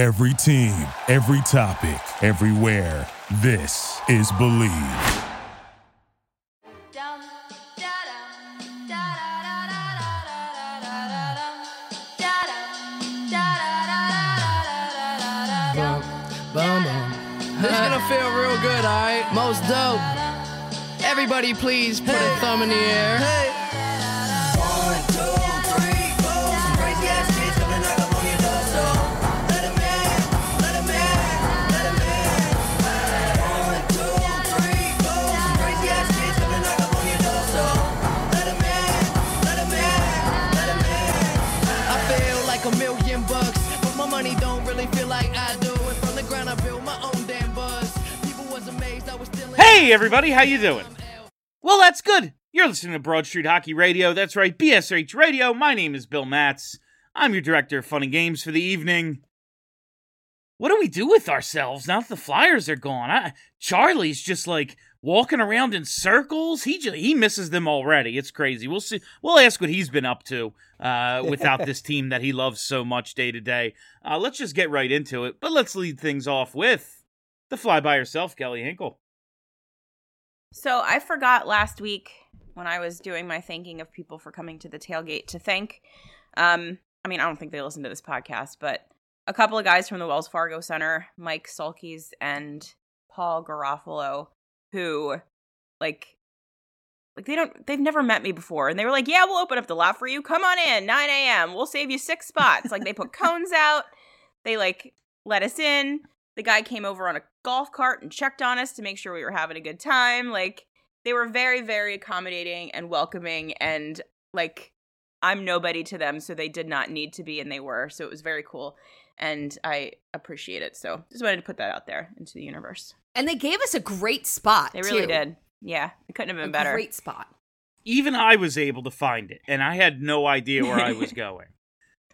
Every team, every topic, everywhere. This is Believe. Boom, boom, boom. This is gonna feel real good, alright? Most dope. Everybody, please put a thumb in the air. Hey everybody, how you doing? Well, that's good. You're listening to Broad Street Hockey Radio. That's right, BSH Radio. My name is Bill Matz. I'm your director of fun and games for the evening. What do we do with ourselves now that the Flyers are gone? I, Charlie's just like walking around in circles. He just, he misses them already. It's crazy. We'll see. We'll ask what he's been up to uh, without this team that he loves so much day to day. Uh, Let's just get right into it. But let's lead things off with the fly by yourself, Kelly Hinkle. So I forgot last week when I was doing my thanking of people for coming to the tailgate to thank. Um, I mean, I don't think they listen to this podcast, but a couple of guys from the Wells Fargo Center, Mike Sulkys and Paul Garofalo, who like like they don't they've never met me before and they were like yeah we'll open up the lot for you. Come on in 9 a.m we'll save you six spots. Like they put cones out. They like let us in. The guy came over on a golf cart and checked on us to make sure we were having a good time like they were very very accommodating and welcoming and like i'm nobody to them so they did not need to be and they were so it was very cool and i appreciate it so just wanted to put that out there into the universe And they gave us a great spot. they really too. did yeah it couldn't have A been better great spot. even I was able to find it, and I had no idea where I was going.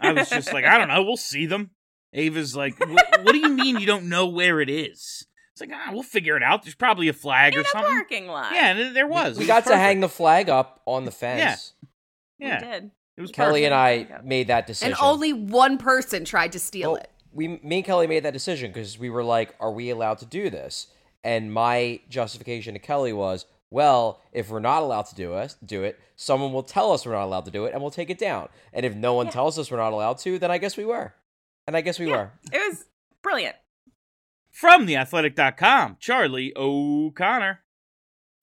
I was just like, I don't know, we'll see them. Ava's like, what, what do you mean you don't know where it is? It's like, ah, we'll figure it out. There's probably a flag in or a something. parking lot Yeah, and there was. We It got was to hang the flag up on the fence. we Yeah, did it was Kelly perfect. and I Perfect. made that decision. And only one person tried to steal Well, it. we, me and Kelly made that decision because we were like, "Are we allowed to do this?" And my justification to Kelly was, "Well, if we're not allowed to do us do it, someone will tell us we're not allowed to do it, and we'll take it down. And if no one Yeah. tells us we're not allowed to, then I guess we were. And I guess we Yeah. were. it was brilliant From theathletic.com, Charlie O'Connor.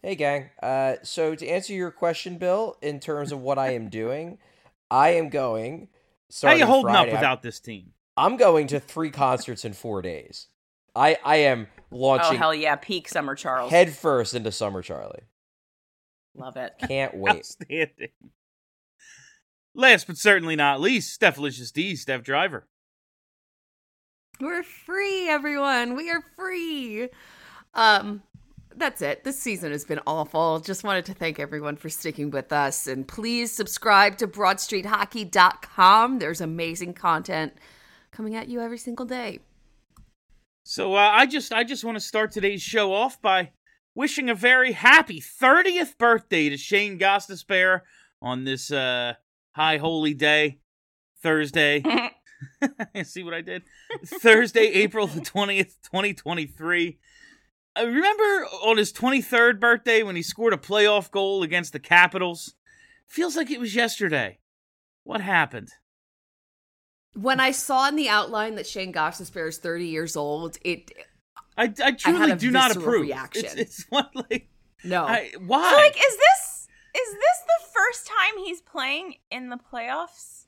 Hey, gang. Uh, so to answer your question, Bill, in terms of what I am doing, I am going. How you holding Friday, up without this team? I'm going to three concerts in four days. I I am launching. oh launching hell yeah peak summer charles head first into Summer Charlie. love it Can't wait. Outstanding. Last but certainly not least, Steph Licious D, Steph Driver. We're free, everyone. We are free. Um, that's it. This season has been awful. Just wanted to thank everyone for sticking with us. And please subscribe to BroadStreetHockey.com. There's amazing content coming at you every single day. So uh, I just I just want to start today's show off by wishing a very happy 30th birthday to Shane Gostisbehere on this uh, high holy day, Thursday. See what I did? Thursday, April the 20th, 2023. I remember on his 23rd birthday when he scored a playoff goal against the Capitals. Feels like it was yesterday. What happened? When I saw in the outline that Shane Gostisbehere is 30 years old, it I, I truly a do not approve. reaction. It's, it's like no. I, why? So, like, is this is this the first time he's playing in the playoffs?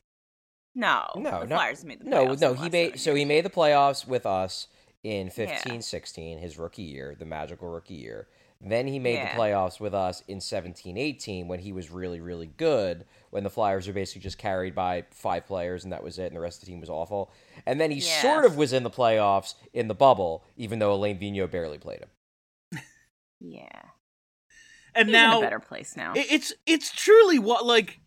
No, No, the no. Flyers made the No, playoffs no, in he made so he made the playoffs with us in 15 Yeah. 16, his rookie year, the magical rookie year. Then he made Yeah. the playoffs with us in 17 18 when he was really, really good, when the Flyers were basically just carried by five players and that was it, and the rest of the team was awful. And then he Yeah. sort of was in the playoffs in the bubble, even though Alain Vigneault barely played him. Yeah, and he's now in a better place now. it's it's truly what like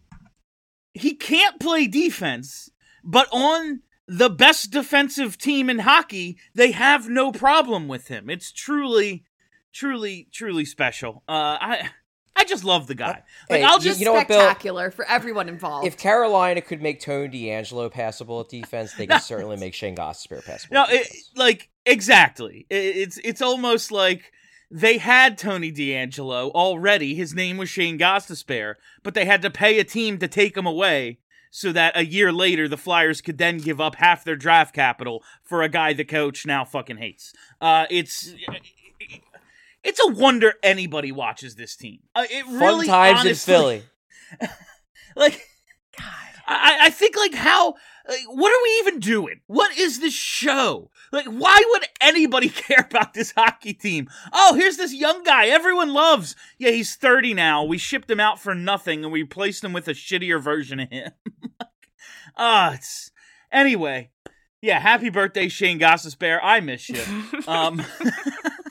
he can't play defense, but on the best defensive team in hockey, they have no problem with him. It's truly, truly, truly special. Uh, I I just love the guy. Hey, Like I'll just Just you know what, Bill? spectacular for everyone involved. If Carolina could make Tony DeAngelo passable at defense, they can certainly make Shane Gostisbehere passable. No, it, like exactly. It, it's it's almost like they had Tony DeAngelo already. His name was Shane Gostisbehere, but they had to pay a team to take him away so that a year later the Flyers could then give up half their draft capital for a guy the coach now fucking hates. Uh, it's. It's a wonder anybody watches this team. Uh, it Fun really times honestly, in Philly. Like God. I, I think like how like, what are we even doing? What is this show? Like why would anybody care about this hockey team? Oh, here's this young guy everyone loves. Yeah, he's 30 now. We shipped him out for nothing and we replaced him with a shittier version of him. Ah, it's anyway. Yeah, happy birthday, Shane Gostisbehere. I miss you. Um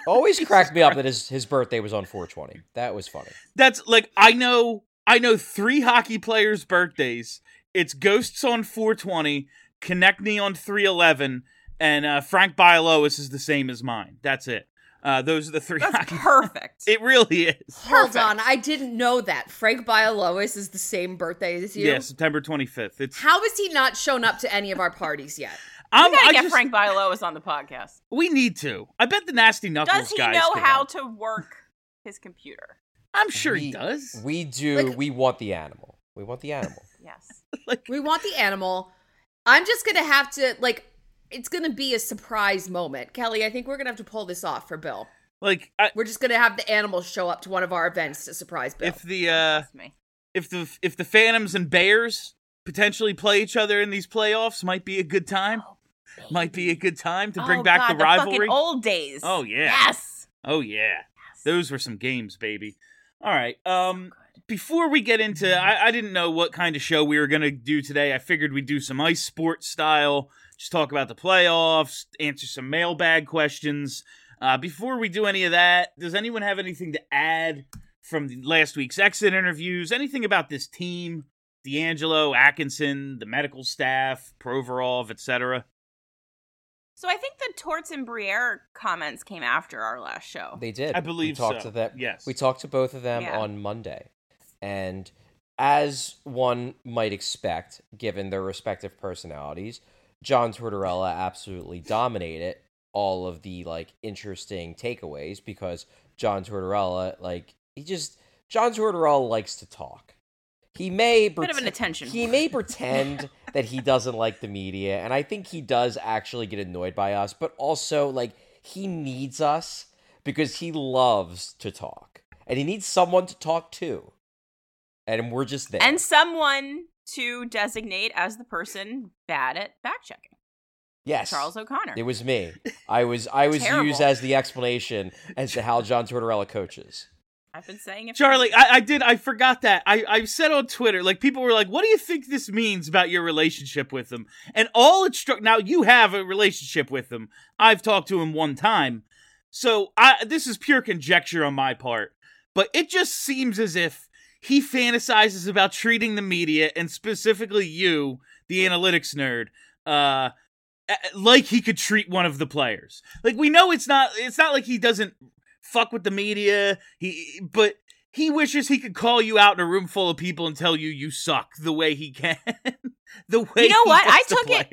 Always cracked me up that his, his birthday was on 420. That was funny. that's like I know I know three hockey players' birthdays. It's Ghosts on 420, Konecny on 311, and uh, Frank Bialowas is the same as mine. That's it. Uh, those are the three. That's hockey- perfect. It really is. Hold on, I didn't know that. Frank Bialowas is the same birthday as you. Yeah, September 25th. It's How has he not shown up to any of our parties yet? I'm, we gotta I get just- Frank Bialowas on the podcast. We need to. I bet the Nasty Knuckles Does he guys know could how help. to work his computer? I'm sure he does. We do. Like- we want the animal. We want the animal. Yes. like We want the animal. I'm just gonna have to like. It's gonna be a surprise moment, Kelly. I think we're gonna have to pull this off for Bill. like I, We're just gonna have the animal show up to one of our events to surprise Bill. if the uh me. if the if the Phantoms and Bears potentially play each other in these playoffs might be a good time. Might be a good time to bring Oh, back God, the rivalry. fucking old days. Oh, yeah. Yes. Oh yeah, those were some games, baby. All right. Um, before we get into, I, I didn't know what kind of show we were gonna do today. I figured we'd do some ice sports style, just talk about the playoffs, answer some mailbag questions. Uh, before we do any of that, does anyone have anything to add from last week's exit interviews? Anything about this team? DeAngelo, Atkinson, the medical staff, Provorov, etc. So I think the Torts and Briere comments came after our last show. They did. I believe we talked so. to them. Yes. we talked to both of them Yeah. on Monday, and as one might expect, given their respective personalities, John Tortorella absolutely dominated all of the like interesting takeaways because John Tortorella, like he just John Tortorella likes to talk. He may Bit of an attention He may pretend that he doesn't like the media, and I think he does actually get annoyed by us, but also like he needs us because he loves to talk. And he needs someone to talk to. And we're just there. and someone to designate as the person bad at fact checking. yes. Charles O'Connor. It was me. I was I was Terrible. used as the explanation as to how John Tortorella coaches. I've been saying it. Charlie. I, I did. I forgot that. I, I said on Twitter, like people were like, "What do you think this means about your relationship with him?" And all it struck. Now you have a relationship with him. I've talked to him one time, so I this is pure conjecture on my part. But it just seems as if he fantasizes about treating the media and specifically you, the analytics nerd, uh, like he could treat one of the players. Like we know it's not. It's not like he doesn't fuck with the media. He but he wishes he could call you out in a room full of people and tell you you suck the way he can. the way You know what? I took it.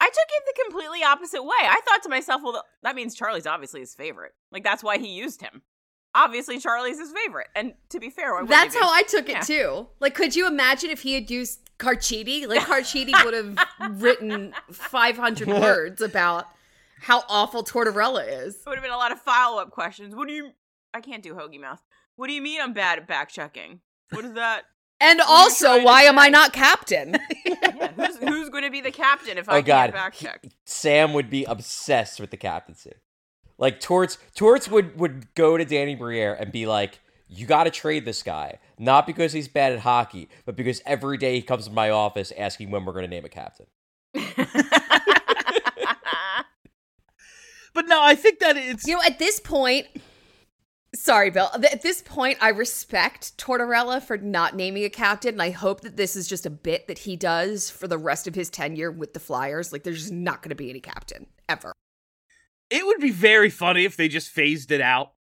I took it the completely opposite way. I thought to myself, well, that means Charlie's obviously his favorite. Like that's why he used him. Obviously, Charlie's his favorite. And to be fair, why That's how I took it too. Like, could you imagine if he had used Carchidi? Like, Carchidi would have written 500 words about how awful Tortorella is. It would have been a lot of follow up questions. What do you? I can't do hoagie mouth. What do you mean I'm bad at back checking? What is that? And are you also, why am I not captain? yeah, who's who's going to be the captain if oh, I oh can't god. back check? Sam would be obsessed with the captaincy. Like Torts Torts would would go to Danny Briere and be like, "You got to trade this guy, not because he's bad at hockey, but because every day he comes to my office asking when we're going to name a captain." But no, I think that it's You know, at this point, sorry, Bill. At this point, I respect Tortorella for not naming a captain, and I hope that this is just a bit that he does for the rest of his tenure with the Flyers. Like, there's just not going to be any captain ever. It would be very funny if they just phased it out.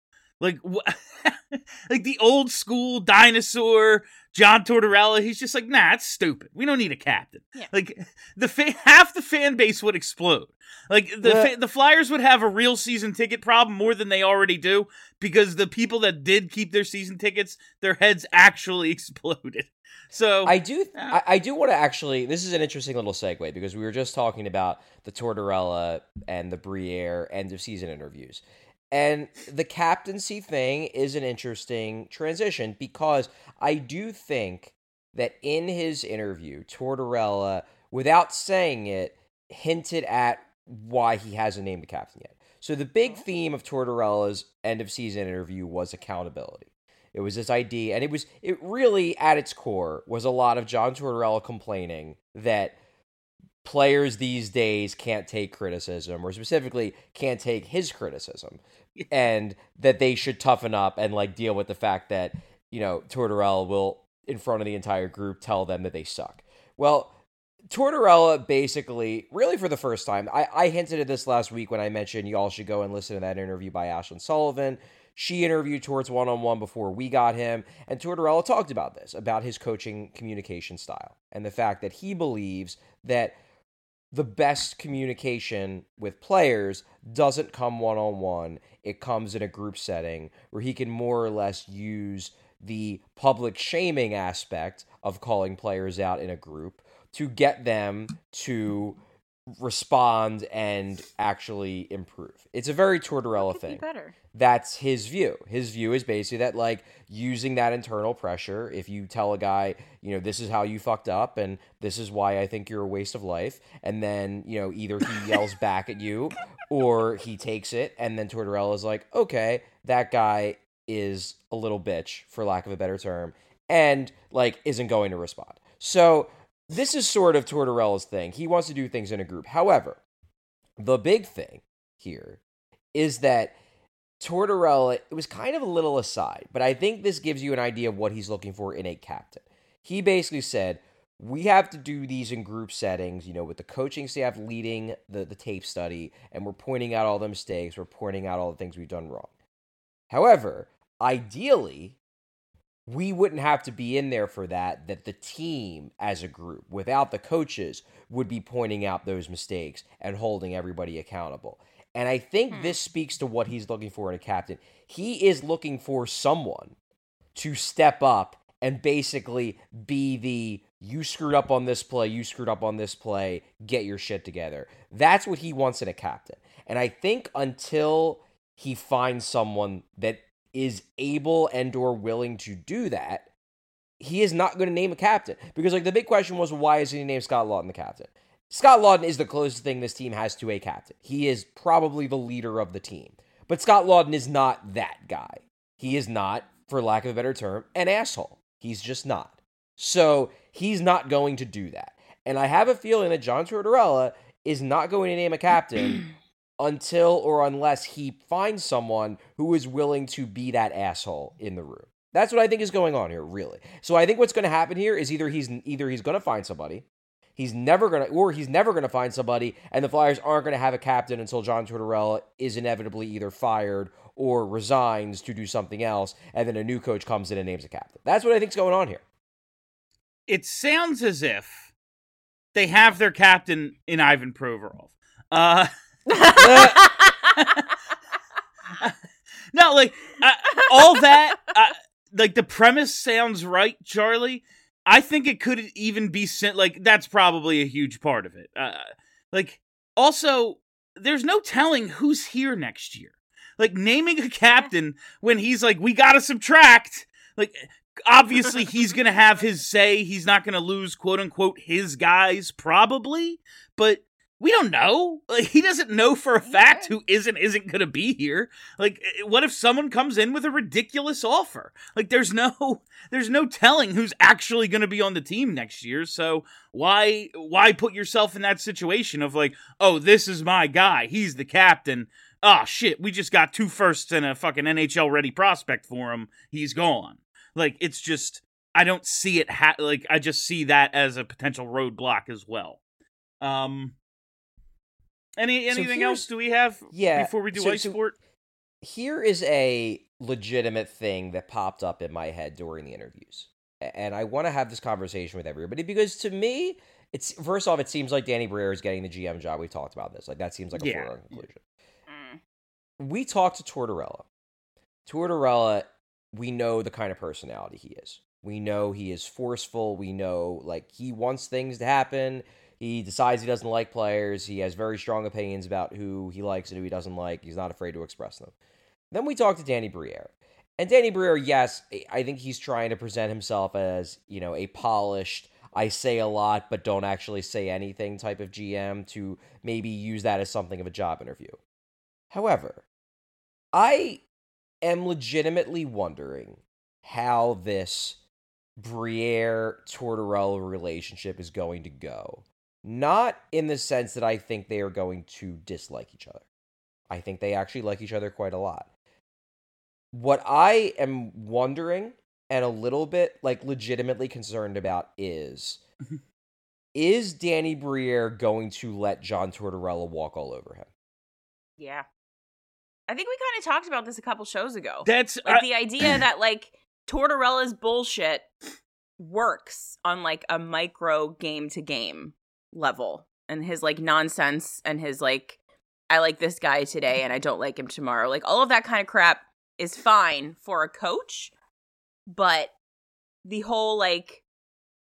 Like like the old school dinosaur John Tortorella. He's just like, nah, it's stupid. We don't need a captain. Yeah. Like the fa- half the fan base would explode. Like the Yeah. fa- the Flyers would have a real season ticket problem more than they already do because the people that did keep their season tickets, their heads actually exploded. So I do. Yeah. I, I do want to actually. This is an interesting little segue because we were just talking about the Tortorella and the Briere end of season interviews, and the captaincy thing is an interesting transition because I do think that in his interview, Tortorella, without saying it, hinted at why he hasn't named a captain yet. So the big oh. theme of Tortorella's end of season interview was accountability. It was this idea, and it was it really at its core was a lot of John Tortorella complaining that players these days can't take criticism, or specifically can't take his criticism, and that they should toughen up and like deal with the fact that you know Tortorella will in front of the entire group tell them that they suck. Well, Tortorella basically, really for the first time, I, I hinted at this last week when I mentioned y'all should go and listen to that interview by Ashlyn Sullivan. She interviewed Torts one on one before we got him, and Tortorella talked about this, about his coaching communication style, and the fact that he believes that the best communication with players doesn't come one on one. It comes in a group setting where he can more or less use the public shaming aspect of calling players out in a group to get them to respond and actually improve. It's a very Tortorella thing better. that's his view. His view is basically that like using that internal pressure, if you tell a guy, you know, this is how you fucked up and this is why I think you're a waste of life, and then, you know, either he yells back at you or he takes it and then Tortorella is like, "Okay, that guy is a little bitch for lack of a better term and like isn't going to respond." So, this is sort of Tortorella's thing. He wants to do things in a group. However, the big thing here is that Tortorella, it was kind of a little aside, but I think this gives you an idea of what he's looking for in a captain. He basically said, we have to do these in group settings, you know, with the coaching staff leading the, the tape study, and we're pointing out all the mistakes, we're pointing out all the things we've done wrong. However, ideally, we wouldn't have to be in there for that, that the team as a group, without the coaches, would be pointing out those mistakes and holding everybody accountable. And I think hmm. this speaks to what he's looking for in a captain. He is looking for someone to step up and basically be the you screwed up on this play, you screwed up on this play, get your shit together. That's what he wants in a captain. And I think until he finds someone that is able and or willing to do that, he is not going to name a captain. Because like the big question was why isn't he named Scott Laughton the captain? Scott Laughton is the closest thing this team has to a captain. He is probably the leader of the team. But Scott Laughton is not that guy. He is not, for lack of a better term, an asshole. He's just not. So he's not going to do that. And I have a feeling that John Tortorella is not going to name a captain until or unless he finds someone who is willing to be that asshole in the room. That's what I think is going on here, really. So I think what's going to happen here is either he's either he's going to find somebody, he's never going to, or he's never going to find somebody, and the Flyers aren't going to have a captain until John Tortorella is inevitably either fired or resigns to do something else, and then a new coach comes in and names a captain. That's what I think's going on here. It sounds as if they have their captain in Ivan Provorov. Uh, no, like uh, all that, uh, like the premise sounds right, Charlie. I think it could even be sent. Like that's probably a huge part of it. Uh, like also, there's no telling who's here next year. Like naming a captain when he's like, we got to subtract. Like obviously he's going to have his say. He's not going to lose quote unquote his guys probably, but we don't know. Like he doesn't know for a fact who isn't isn't going to be here. Like eh, what if someone comes in with a ridiculous offer? Like there's no there's no telling who's actually going to be on the team next year. So why why put yourself in that situation of like, "Oh, this is my guy. He's the captain." Oh shit, we just got two firsts and a fucking NHL ready prospect for him. He's gone. Like it's just I don't see it ha- like I just see that as a potential roadblock as well. Um any anything here's- else do we have Yeah, before we do so- ice so- sport? Here is a legitimate thing that popped up in my head during the interviews. And I want to have this conversation with everybody because to me, it's first off, it seems like Danny Briere is getting the GM job. We talked about this. Like that seems like a Yeah. foregone conclusion. Mm. We talked to Tortorella. Tortorella, we know the kind of personality he is. We know he is forceful. We know like he wants things to happen. He decides he doesn't like players. He has very strong opinions about who he likes and who he doesn't like. He's not afraid to express them. Then we talk to Danny Briere. And Danny Briere, yes, I think he's trying to present himself as, you know, a polished, I say a lot but don't actually say anything type of GM to maybe use that as something of a job interview. However, I am legitimately wondering how this Briere Tortorella relationship is going to go. Not in the sense that I think they are going to dislike each other. I think they actually like each other quite a lot. What I am wondering and a little bit like legitimately concerned about is mm-hmm. is Danny Briere going to let John Tortorella walk all over him? Yeah. I think we kind of talked about this a couple shows ago. That's like I- the idea that like Tortorella's bullshit works on like a micro game to game level and his like nonsense and his like I like this guy today and I don't like him tomorrow. Like all of that kind of crap is fine for a coach, but the whole like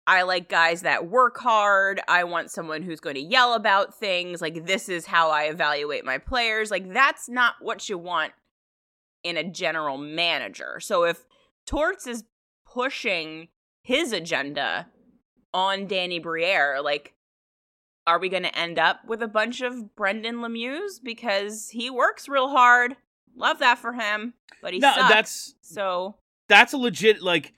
I like guys that work hard. I want someone who's going to yell about things. Like this is how I evaluate my players. Like that's not what you want in a general manager. So if Torts is pushing his agenda on Danny Briere, like, are we going to end up with a bunch of Brendan Lemieux because he works real hard? Love that for him, but he no, sucks. that's so that's a legit like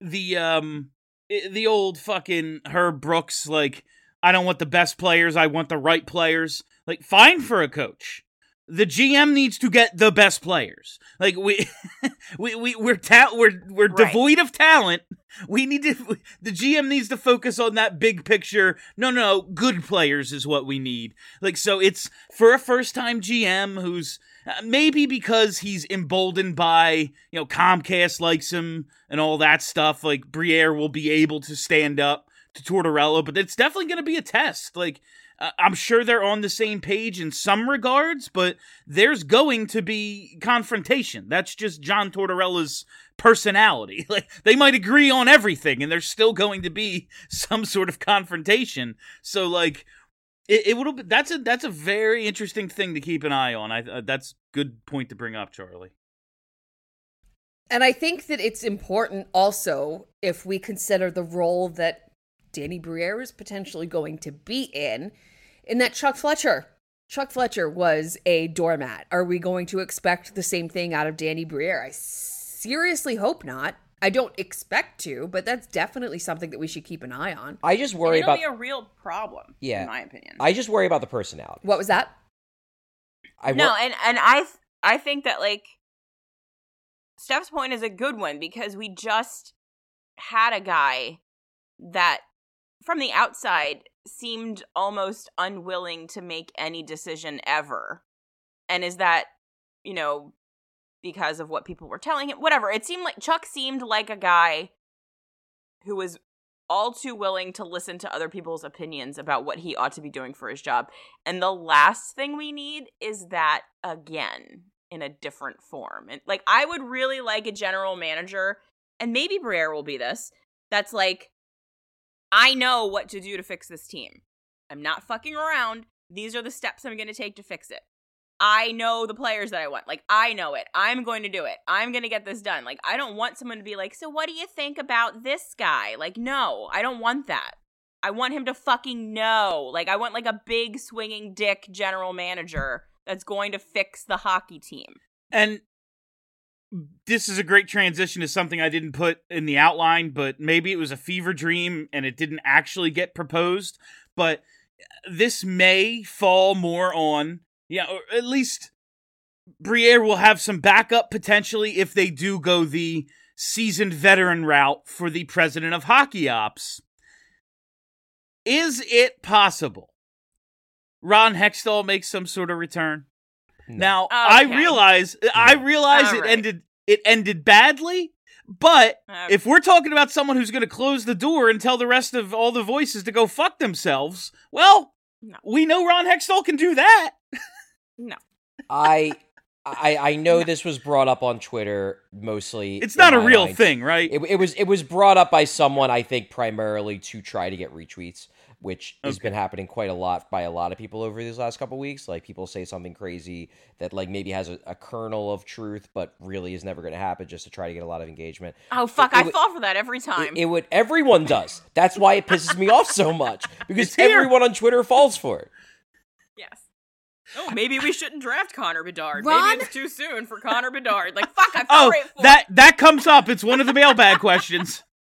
the um Eh, the old fucking Herb Brooks like I don't want the best players, I want the right players. Like fine for a coach. The GM needs to get the best players. Like we we we we're ta- we're we're Right. devoid of talent. We need to the GM needs to focus on that big picture. No, no, good players is what we need. Like so it's for a first-time GM who's uh, maybe because he's emboldened by you know Comcast likes him and all that stuff. Like Briere will be able to stand up to Tortorella, but it's definitely going to be a test. Like uh, I'm sure they're on the same page in some regards, but there's going to be confrontation. That's just John Tortorella's personality. Like they might agree on everything, and there's still going to be some sort of confrontation. So like it, it would that's a that's a very interesting thing to keep an eye on. I uh, that's good point to bring up, Charlie. And I think that it's important also if we consider the role that Danny Briere is potentially going to be in, in that Chuck Fletcher. Chuck Fletcher was a doormat. Are we going to expect the same thing out of Danny Briere? I seriously hope not. I don't expect to, but that's definitely something that we should keep an eye on. I just worry it'll about be a real problem. Yeah. in my opinion. I just worry about the personality. What was that? I no, wor- and and I th- I think that like Steph's point is a good one because we just had a guy that from the outside seemed almost unwilling to make any decision ever. And is that, you know, because of what people were telling him? Whatever. It seemed like Chuck seemed like a guy who was all too willing to listen to other people's opinions about what he ought to be doing for his job. And the last thing we need is that again in a different form. And like I would really like a general manager, and maybe Briere will be this, that's like, I know what to do to fix this team. I'm not fucking around. These are the steps I'm gonna take to fix it. I know the players that I want. Like, I know it. I'm going to do it. I'm going to get this done. Like, I don't want someone to be like, so what do you think about this guy? Like, no, I don't want that. I want him to fucking know. Like, I want like a big swinging dick general manager that's going to fix the hockey team. And this is a great transition to something I didn't put in the outline, but maybe it was a fever dream and it didn't actually get proposed. But this may fall more on, yeah, or at least Briere will have some backup potentially if they do go the seasoned veteran route for the president of hockey ops. Is it possible Ron Hextall makes some sort of return? Now I Okay. realize uh, I realize All it right. ended it ended badly, but Okay. if we're talking about someone who's going to close the door and tell the rest of all the voices to go fuck themselves, well, No. we know Ron Hextall can do that. No. I I I know this was brought up on Twitter mostly. It's not a real mind. thing, right? It, it was it was brought up by someone I think primarily to try to get retweets, which has been happening quite a lot by a lot of people over these last couple weeks. Like people say something crazy that like maybe has a, a kernel of truth, but really is never going to happen, just to try to get a lot of engagement. Oh fuck! It- it I would- fall for that every time. it would everyone does. That's why it pisses me off so much because everyone on Twitter falls for it. yes. Oh, maybe we shouldn't draft Connor Bedard. Ron- Maybe it's too soon for Connor Bedard. Like fuck! I fell Oh, right for that that comes up. It's one of the mailbag questions.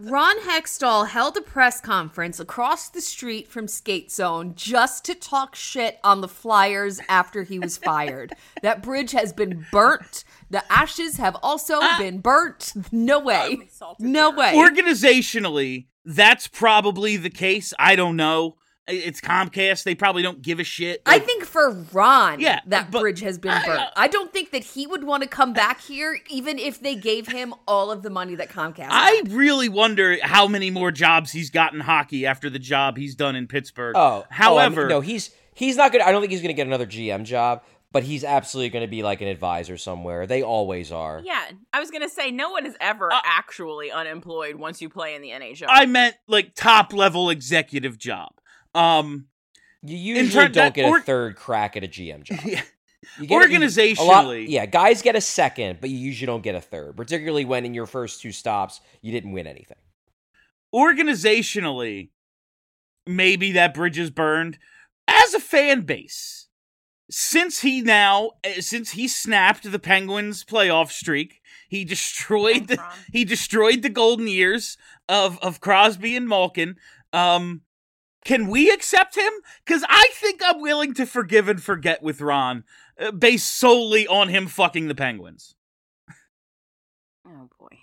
it. Ron Hextall held a press conference across the street from Skate Zone just to talk shit on the Flyers after he was fired. that bridge has been burnt. The ashes have also ah. been burnt. No way. No beer. way. Organizationally, that's probably the case. I don't know. It's Comcast. They probably don't give a shit. I think for Ron, Yeah, that but- bridge has been I- burnt. I don't think that he would want to come back here, even if they gave him all of the money that Comcast. I had. really wonder how many more jobs he's got in hockey after the job he's done in Pittsburgh. Oh, oh, I mean, however, no, he's he's not gonna. I don't think he's gonna get another GM job, but he's absolutely gonna be like an advisor somewhere. They always are. Yeah, I was gonna say no one is ever Uh, actually unemployed once you play in the NHL. I meant like top level executive job. Um, You usually turn- don't that get a or- third crack at a GM job. yeah. You get a- you- a lot- Organizationally. yeah, guys get a second, but you usually don't get a third. Particularly when in your first two stops you didn't win anything. organizationally, maybe that bridge is burned. As a fan base, since he now, eh, since he snapped the Penguins' playoff streak, he destroyed the, he destroyed the golden years of of Crosby and Malkin. Um, can we accept him? Because I think I'm willing to forgive and forget with Ron, uh, based solely on him fucking the Penguins. oh boy.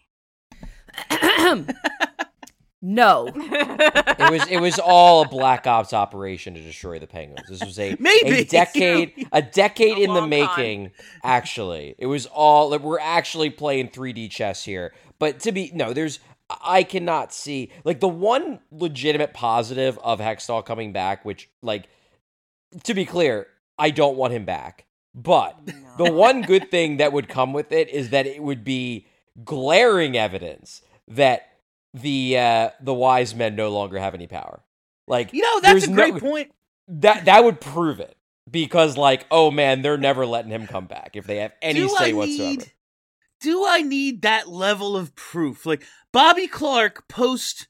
no. It was it was all a black ops operation to destroy the Penguins. This was a Maybe, a decade a decade A in the long time. making. Actually, it was all like, we're actually playing 3D chess here. But to be no, there's I cannot see like the one legitimate positive of Hextall coming back, which like to be clear, I don't want him back. But the one good thing that would come with it is that it would be glaring evidence that the uh, the wise men no longer have any power. Like You know, that's a great no- point. That that would prove it because like oh man, they're never letting him come back if they have any do say I whatsoever. Need, do I need that level of proof? Like Bobby Clarke post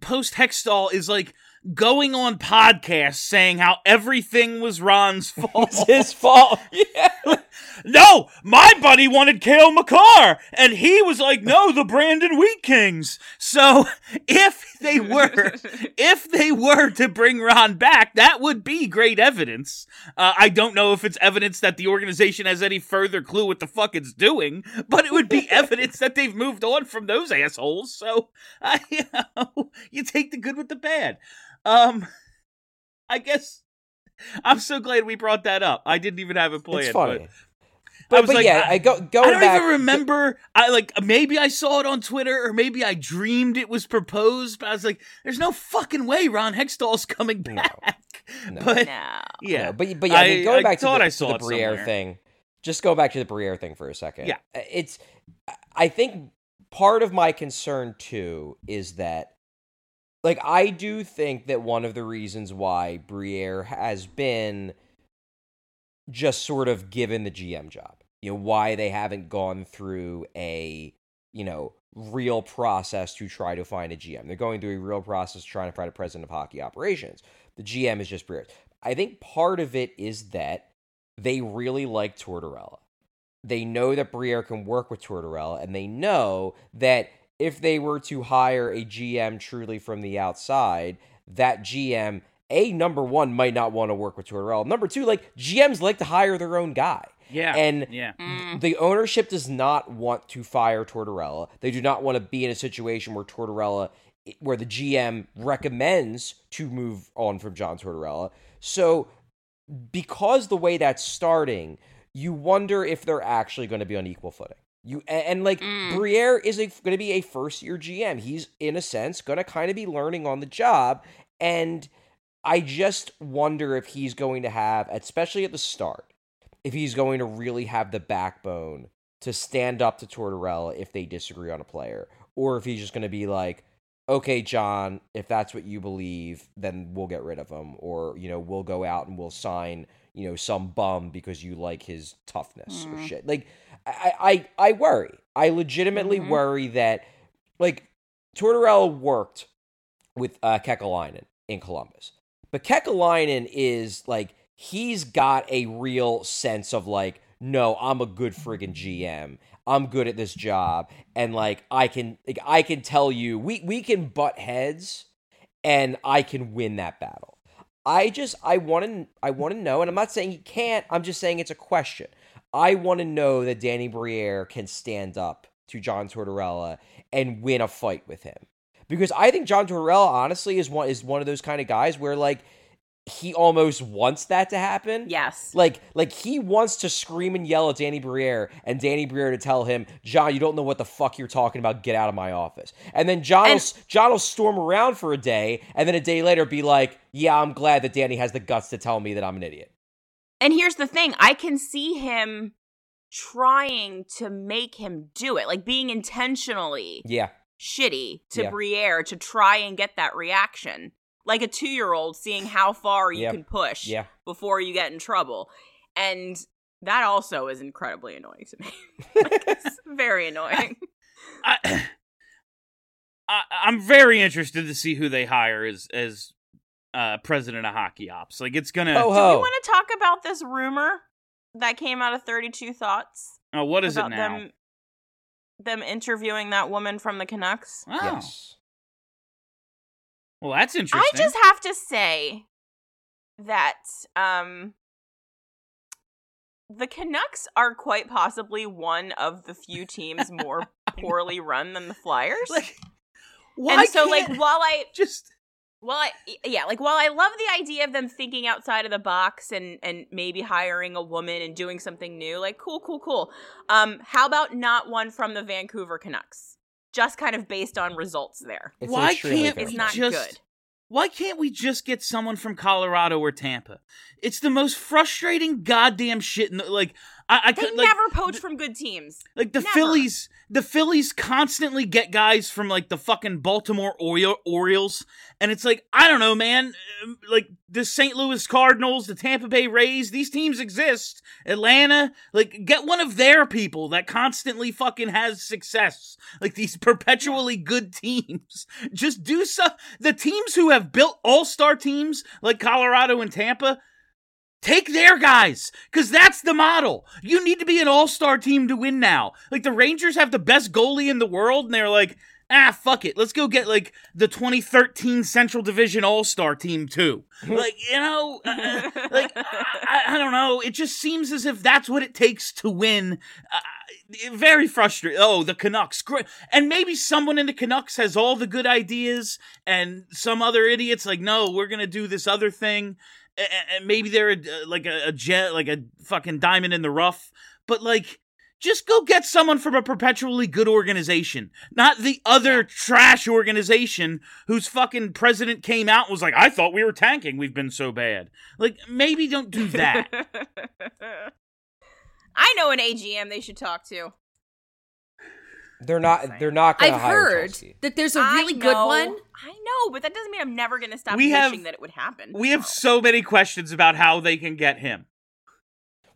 post Hextall is like going on podcasts saying how everything was Ron's fault. His fault. Yeah. no, my buddy wanted Cale Makar, and he was like, no, the Brandon Wheat Kings. So if they were, if they were to bring Ron back, that would be great evidence. Uh, I don't know if it's evidence that the organization has any further clue what the fuck it's doing, but it would be evidence that they've moved on from those assholes. So, uh, you know, you take the good with the bad. Um, I guess I'm so glad we brought that up. I didn't even have it planned. it's but- funny. I But, was but like, yeah, I- I, go I don't back. even remember. I like maybe I saw it on Twitter or maybe I dreamed it was proposed. But I was like, "There's no fucking way Ron Hextall's coming back." No. But no. yeah, No, but but yeah, I, mean, going I back to thought the, I saw the it Briere somewhere. thing, just go back to the Briere thing for a second. Yeah. it's. I think part of my concern too is that, like, I do think that one of the reasons why Briere has been just sort of given the GM job, you know, why they haven't gone through a, you know, real process to try to find a GM. They're going through a real process trying to find a president of hockey operations. The GM is just Briere. I think part of it is that they really like Tortorella. They know that Briere can work with Tortorella, and they know that if they were to hire a GM truly from the outside, that GM, A, number one, might not want to work with Tortorella. Number two, like, GMs like to hire their own guy. yeah, And yeah, Mm. the ownership does not want to fire Tortorella. They do not want to be in a situation where Tortorella, where the GM recommends to move on from John Tortorella. So because the way that's starting, you wonder if they're actually going to be on equal footing. You and, like Mm. Briere is going to be a first year GM. He's in a sense going to kind of be learning on the job, and I just wonder if he's going to have, especially at the start, if he's going to really have the backbone to stand up to Tortorella if they disagree on a player, or if he's just going to be like, okay, John, if that's what you believe, then we'll get rid of him, or you know, we'll go out and we'll sign, you know, some bum because you like his toughness or Mm. shit. Like, I, I, I worry. I legitimately Mhm. worry that, like, Tortorella worked with uh, Kekalainen in Columbus, but Kekalainen is like he's got a real sense of like, no, I'm a good friggin' GM. I'm good at this job, and like I can, like I can tell you, we we can butt heads, and I can win that battle. I just I want to I want to know, and I'm not saying he can't. I'm just saying it's a question. I want to know that Danny Briere can stand up to John Tortorella and win a fight with him, because I think John Tortorella honestly is one is one of those kind of guys where like he almost wants that to happen. Yes. Like, like he wants to scream and yell at Danny Briere and Danny Briere to tell him, John, you don't know what the fuck you're talking about. Get out of my office. And then John, will, John will storm around for a day, and then a day later be like, Yeah, I'm glad that Danny has the guts to tell me that I'm an idiot. And here's the thing I can see him trying to make him do it, like being intentionally Yeah, shitty to Yeah. Briere to try and get that reaction. Like a two year old seeing how far you Yeah. can push yeah. before you get in trouble. And that also is incredibly annoying to me. like, it's very annoying. I, I I'm very interested to see who they hire as as uh, president of hockey ops. Like it's gonna. Ho Do ho. we want to talk about this rumor that came out of 32 Thoughts? oh, what is it now? them them interviewing that woman from the Canucks? Oh, Yes. well, that's interesting. I just have to say that um the Canucks are quite possibly one of the few teams more poorly run than the Flyers. like, why and so like can't- while I just Well, I, yeah, like while I love the idea of them thinking outside of the box and and maybe hiring a woman and doing something new, like cool, cool, cool. Um, how about not one from the Vancouver Canucks? Just kind of based on results there. It's Why can't It's not just good. Why can't we just get someone from Colorado or Tampa? It's the most frustrating goddamn shit. In the, like I, I They could like, never poach from good teams. like the never. Phillies. The Phillies constantly get guys from like the fucking Baltimore Ori- Orioles, and it's like I don't know, man. Um, Like the St. Louis Cardinals, the Tampa Bay Rays. These teams exist. Atlanta, like get one of their people that constantly fucking has success. Like these perpetually good teams. Just do so. The teams who have built all star teams like Colorado and Tampa. Take their guys, because that's the model. You need to be an all star team to win now. Like, the Rangers have the best goalie in the world, and they're like, ah, fuck it. Let's go get, like, the 2013 Central Division all star team, too. like, you know, uh, like, I, I don't know. It just seems as if that's what it takes to win. Uh, very frustrating. Oh, the Canucks. Great. And maybe someone in the Canucks has all the good ideas, and some other idiot's like, no, we're going to do this other thing and maybe they're a, like a, a jet, like a fucking diamond in the rough. But like, just go get someone from a perpetually good organization, not the other trash organization whose fucking president came out and was like, "I thought we were tanking. We've been so bad." Like, maybe don't do that. I know an AGM they should talk to. They're not. They're not going to I've hire heard Chelsea. that there's a really good one. I know, but that doesn't mean I'm never going to stop We wishing have- that it would happen. we have so many questions about how they can get him.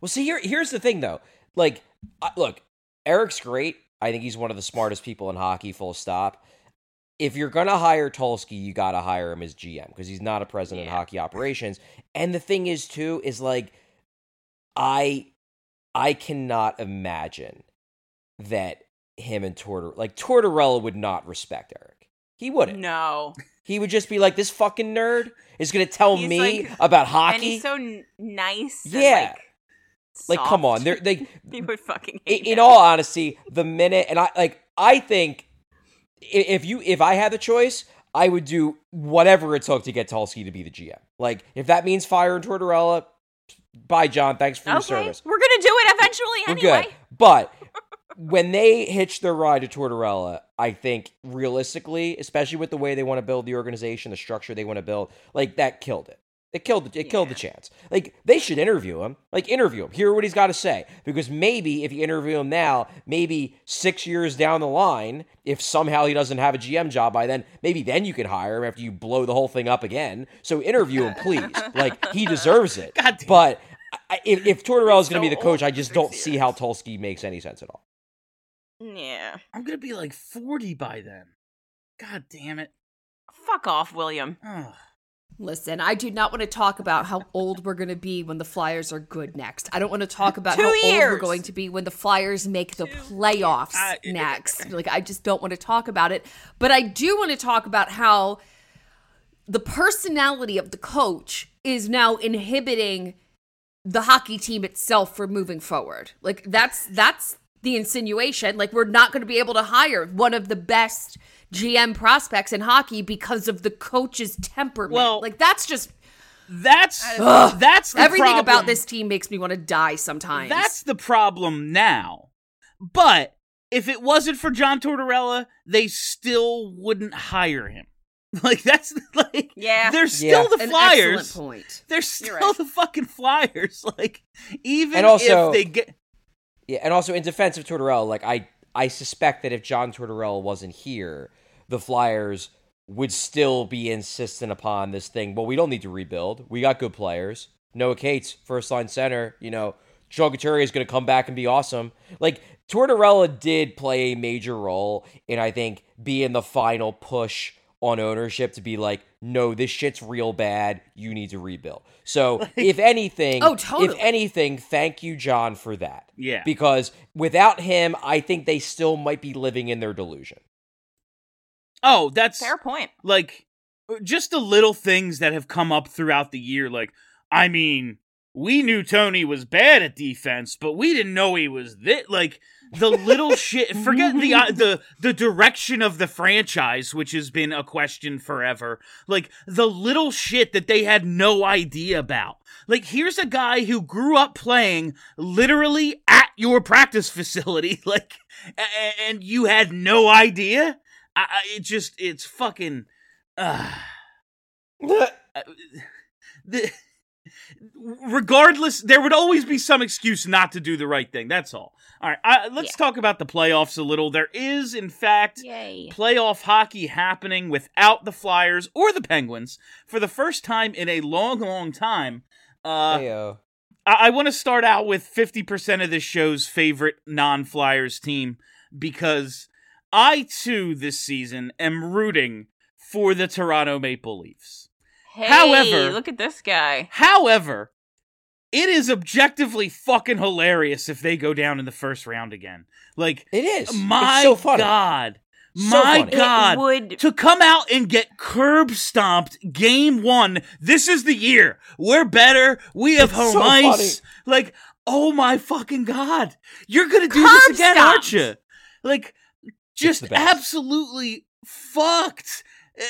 Well, see here. Here's the thing, though. Like, uh, look, Eric's great. I think he's one of the smartest people in hockey. Full stop. If you're gonna hire Tulsky, you gotta hire him as GM because he's not a president of hockey operations. And the thing is, too, is like, I, I cannot imagine that him and Tortor like Tortorella would not respect Eric. He wouldn't. No. He would just be like, "This fucking nerd is gonna tell He's me like- about And hockey." he's so n- nice. and, Yeah. like, like, come on, they're, they He would fucking in, in all honesty, the minute and I like I think if you if I had the choice, I would do whatever it took to get Tulsky to be the GM. Like if that means firing Tortorella, Bye, John. Thanks for your service. we're gonna do it eventually We're anyway. good. But when they hitched their ride to Tortorella, I think realistically, especially with the way they want to build the organization, the structure they want to build, like that killed it. It killed it. It killed the chance. Like they should interview him. Like interview him. Hear what he's got to say. Because maybe if you interview him now, maybe six years down the line, if somehow he doesn't have a GM job by then, maybe then you can hire him after you blow the whole thing up again. So interview him, please. like he deserves it. God damn. But I, if, if Tortorella is going to so be the coach, I just don't see how Tulsky makes any sense at all. Yeah. I'm gonna be like 40 by then. God damn it. Fuck off, William. Ugh. Listen, I do not want to talk about how old we're going to be when the Flyers are good next. I don't want to talk about Two how old we're going to be when the Flyers make the playoffs I- next. Like I just don't want to talk about it, but I do want to talk about how the personality of the coach is now inhibiting the hockey team itself from moving forward. Like that's that's the insinuation. Like we're not going to be able to hire one of the best GM prospects in hockey because of the coach's temperament. Well- like that's just That's Ugh. that's the everything problem. about this team makes me want to die sometimes. That's the problem now. But if it wasn't for John Tortorella, they still wouldn't hire him. Like that's like Yeah. they're still Yeah. the an Flyers. excellent point. They're still right. the fucking Flyers. Like even And also- if they get Yeah, and also in defense of Tortorella, like I, I suspect that if John Tortorella wasn't here, the Flyers would still be insistent upon this thing. Well, we don't need to rebuild. We got good players. Noah Cates, first line center. You know, Joe Couturier is going to come back and be awesome. Like Tortorella did play a major role in, I think, being the final push on ownership to be like, no, this shit's real bad. You need to rebuild. So, if anything, Oh, totally. if anything, thank you, John, for that yeah. because without him, I think they still might be living in their delusion. oh, that's Fair point. like uh, just the little things that have come up throughout the year like i mean we knew tony was bad at defense but we didn't know he was this like the little shit forget the uh, the the direction of the franchise which has been a question forever. Like the little shit that they had no idea about. Like here's a guy who grew up playing literally at your practice facility like and you had no idea? I, I, it just it's fucking uh, the, regardless, there would always be some excuse not to do the right thing. That's all. All right, I, let's Yeah. talk about the playoffs a little. There is, in fact, Yay. playoff hockey happening without the Flyers or the Penguins for the first time in a long, long time. Uh, Heyo. I, I want to start out with 50% of this show's favorite non Flyers team because I, too, this season am rooting for the Toronto Maple Leafs. Hey, However- look at this guy. However, it is objectively fucking hilarious if they go down in the first round again. Like, It is. my it's so funny. God. So my funny. God. Would to come out and get curb stomped game one. This is the year. We're better. We have It's home so ice. Like, oh my fucking God. You're going to do Curb this again, stomped. aren't you? Like, just absolutely fucked. Eh,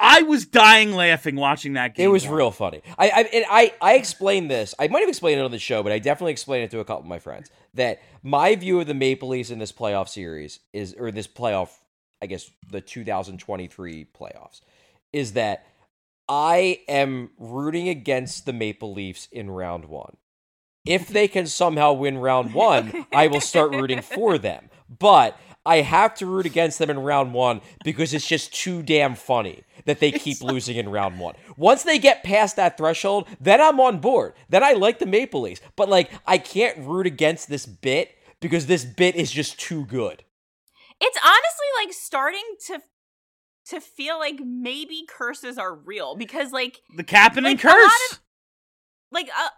I, I was dying laughing watching that game. It was one. real funny. I I, and I I explained this. I might have explained it on the show, but I definitely explained it to a couple of my friends that my view of the Maple Leafs in this playoff series is, or this playoff, I guess the 2023 playoffs, is that I am rooting against the Maple Leafs in round one. If they can somehow win round one, I will start rooting for them. But I have to root against them in round one because it's just too damn funny that they keep losing in round one. Once they get past that threshold, then I'm on board. Then I like the Maple Leafs. But like, I can't root against this bit because this bit is just too good. it's honestly like starting to to feel like maybe curses are real because like The Kapanen Like, a curse. lot of- like a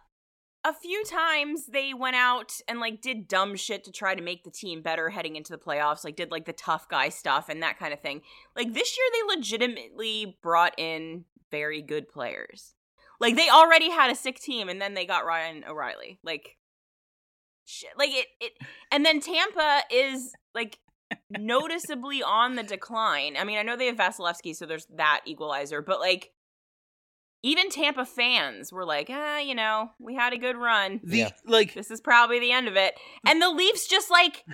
a few times they went out and like did dumb shit to try to make the team better heading into the playoffs like did like the tough guy stuff and that kind of thing. Like this year they legitimately brought in very good players. Like they already had a sick team and then they got ryan o'reilly. Like shit like it it and then tampa is like noticeably on the decline. I mean i know they have vasilevskiy so there's that equalizer but like even Tampa fans were like, ah, you know, we had a good run. The Yeah. like This is probably the end of it. And the Leafs just like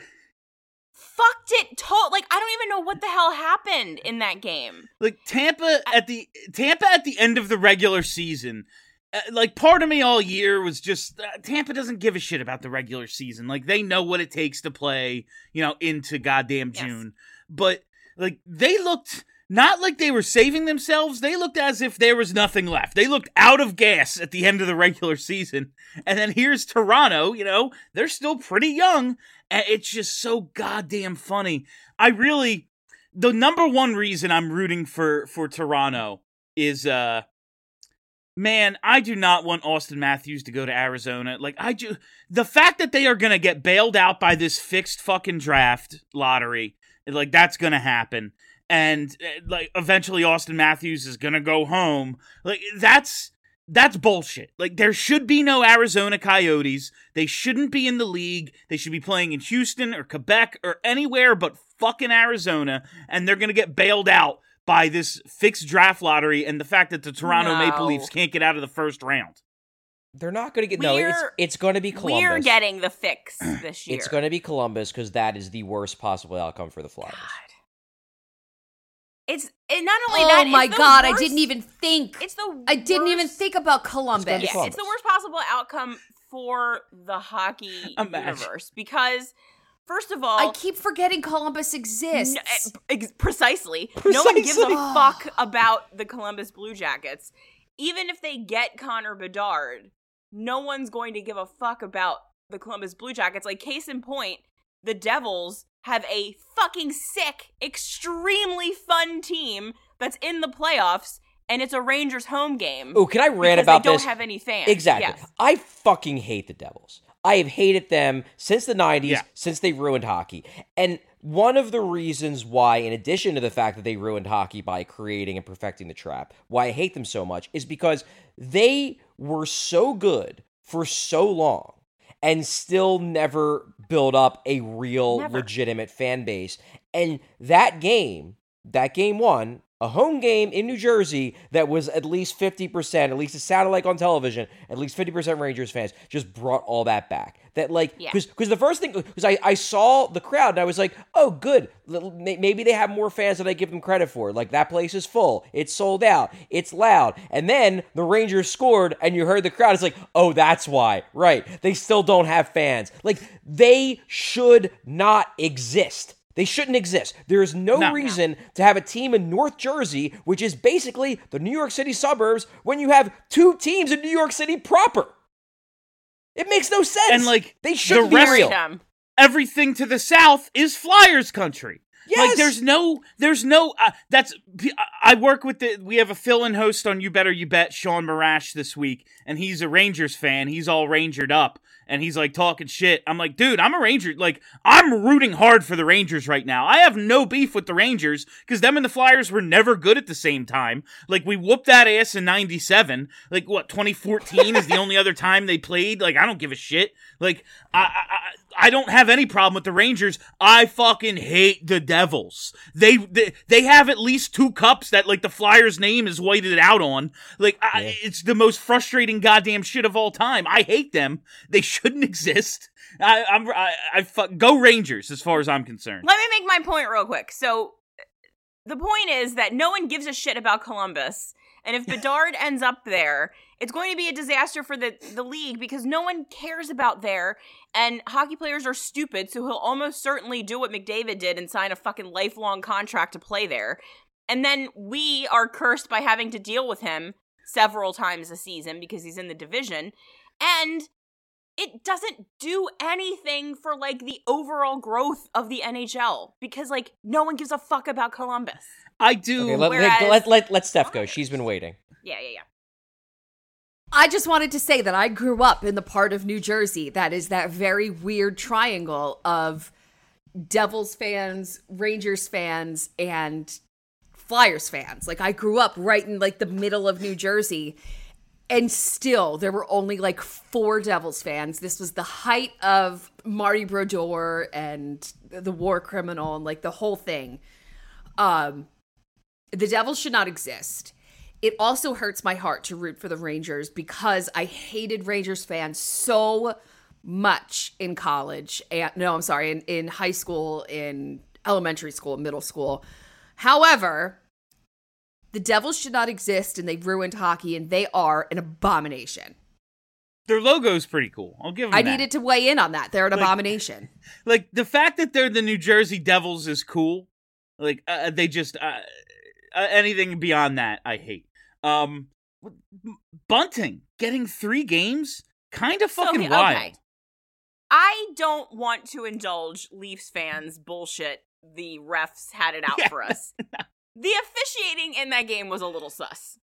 fucked it to- like I don't even know what the hell happened in that game. like Tampa at the Tampa at the end of the regular season. Uh, like part of me all year was just uh, Tampa doesn't give a shit about the regular season. Like they know what it takes to play, you know, into goddamn Yes. June. But like they looked not like they were saving themselves. They looked as if there was nothing left. They looked out of gas at the end of the regular season. And then here's Toronto, you know, they're still pretty young. And it's just so goddamn funny. I really the number one reason I'm rooting for for Toronto is uh man, I do not want Auston Matthews to go to Arizona. Like I do the fact that they are going to get bailed out by this fixed fucking draft lottery, like that's going to happen. And uh, like eventually Auston Matthews is going to go home. Like that's that's bullshit. Like there should be no Arizona Coyotes. They shouldn't be in the league. They should be playing in Houston or Quebec or anywhere but fucking Arizona and they're going to get bailed out by this fixed draft lottery and the fact that the Toronto Maple Leafs can't get out of the first round. They're not going to get no. We're- it's going to be Columbus. We're getting the fix this year. It's going to be Columbus because that is the worst possible outcome for the Flyers. It's and not only Oh that. Oh my it's the god, I didn't even think. It's the. I didn't even worst- think about Columbus. gonna Yeah, Columbus. it's the worst possible outcome for the hockey Imagine. universe because, first of all, I keep forgetting Columbus exists. No, eh, ex- precisely. No one gives a fuck about the Columbus Blue Jackets. Even if they get Connor Bedard, no one's going to give a fuck about the Columbus Blue Jackets. Like, case in point, the Devils have a fucking sick, extremely fun team that's in the playoffs, and it's a Rangers home game. Oh, can I rant because about they don't this? have any fans. Exactly. Yes. I fucking hate the Devils. I have hated them since the 90s, Yeah. since they ruined hockey. And one of the reasons why, in addition to the fact that they ruined hockey by creating and perfecting the trap, why I hate them so much is because they were so good for so long and still never build up a real Never. legitimate fan base. And that game, that game one, a home game in New Jersey that was at least 50%, at least it sounded like on television, at least 50% Rangers fans, just brought all that back. That, like, Yeah. because the first thing, because I, I saw the crowd and I was like, oh, good. Maybe they have more fans than I give them credit for. Like, that place is full. It's sold out. It's loud. And then the Rangers scored and you heard the crowd. It's like, oh, that's why. Right. They still don't have fans. Like, they should not exist. They shouldn't exist. There is no, No. reason to have a team in North Jersey, which is basically the New York City suburbs, when you have two teams in New York City proper. It makes no sense. And, like, they shouldn't the be rest- real. Freedom. Everything to the south is Flyers country. Yes. Like there's no, there's no. Uh, that's I work with the. We have a fill-in host on You Better You Bet, Sean Marash this week, and he's a Rangers fan. He's all Rangered up, and he's like talking shit. I'm like, dude, I'm a Ranger. Like I'm rooting hard for the Rangers right now. I have no beef with the Rangers because them and the Flyers were never good at the same time. Like we whooped that ass in '97. Like what 2014 is the only other time they played. Like I don't give a shit. Like I, I, I I don't have any problem with the Rangers. I fucking hate the Devils. They they, they have at least two cups that like the Flyers name is whited out on. Like I, Yeah. it's the most frustrating goddamn shit of all time. I hate them. They shouldn't exist. I, I'm I, I fuck go Rangers as far as I'm concerned. Let me make my point real quick. So, the point is that no one gives a shit about Columbus, and if Bedard ends up there, it's going to be a disaster for the the league because no one cares about there, and hockey players are stupid, so he'll almost certainly do what McDavid did and sign a fucking lifelong contract to play there, and then we are cursed by having to deal with him several times a season because he's in the division, and it doesn't do anything for like the overall growth of the NHL because like no one gives a fuck about Columbus. I do. Okay, let, Whereas- let, let, let, let Steph go. She's been waiting. Yeah, yeah, yeah. I just wanted to say that I grew up in the part of New Jersey that is that very weird triangle of Devils fans, Rangers fans, and Flyers fans. Like I grew up right in like the middle of New Jersey. And still, there were only like four Devils fans. This was the height of Marty Brodeur and the war criminal and like the whole thing. Um, the Devils should not exist. It also hurts my heart to root for the Rangers because I hated Rangers fans so much in college and no, I'm sorry, in, in high school, in elementary school, middle school. However, the Devils should not exist and they ruined hockey and they are an abomination. Their logo's pretty cool. I'll give them I that. needed to weigh in on that. They're an Like- abomination. like the fact that they're the New Jersey Devils is cool. Like uh, they just uh, uh, anything beyond that I hate. Um, bunting getting three games, kind of So, fucking okay. wild. I don't want to indulge Leafs fans bullshit. The refs had it out Yeah. for us. The officiating in that game was a little sus.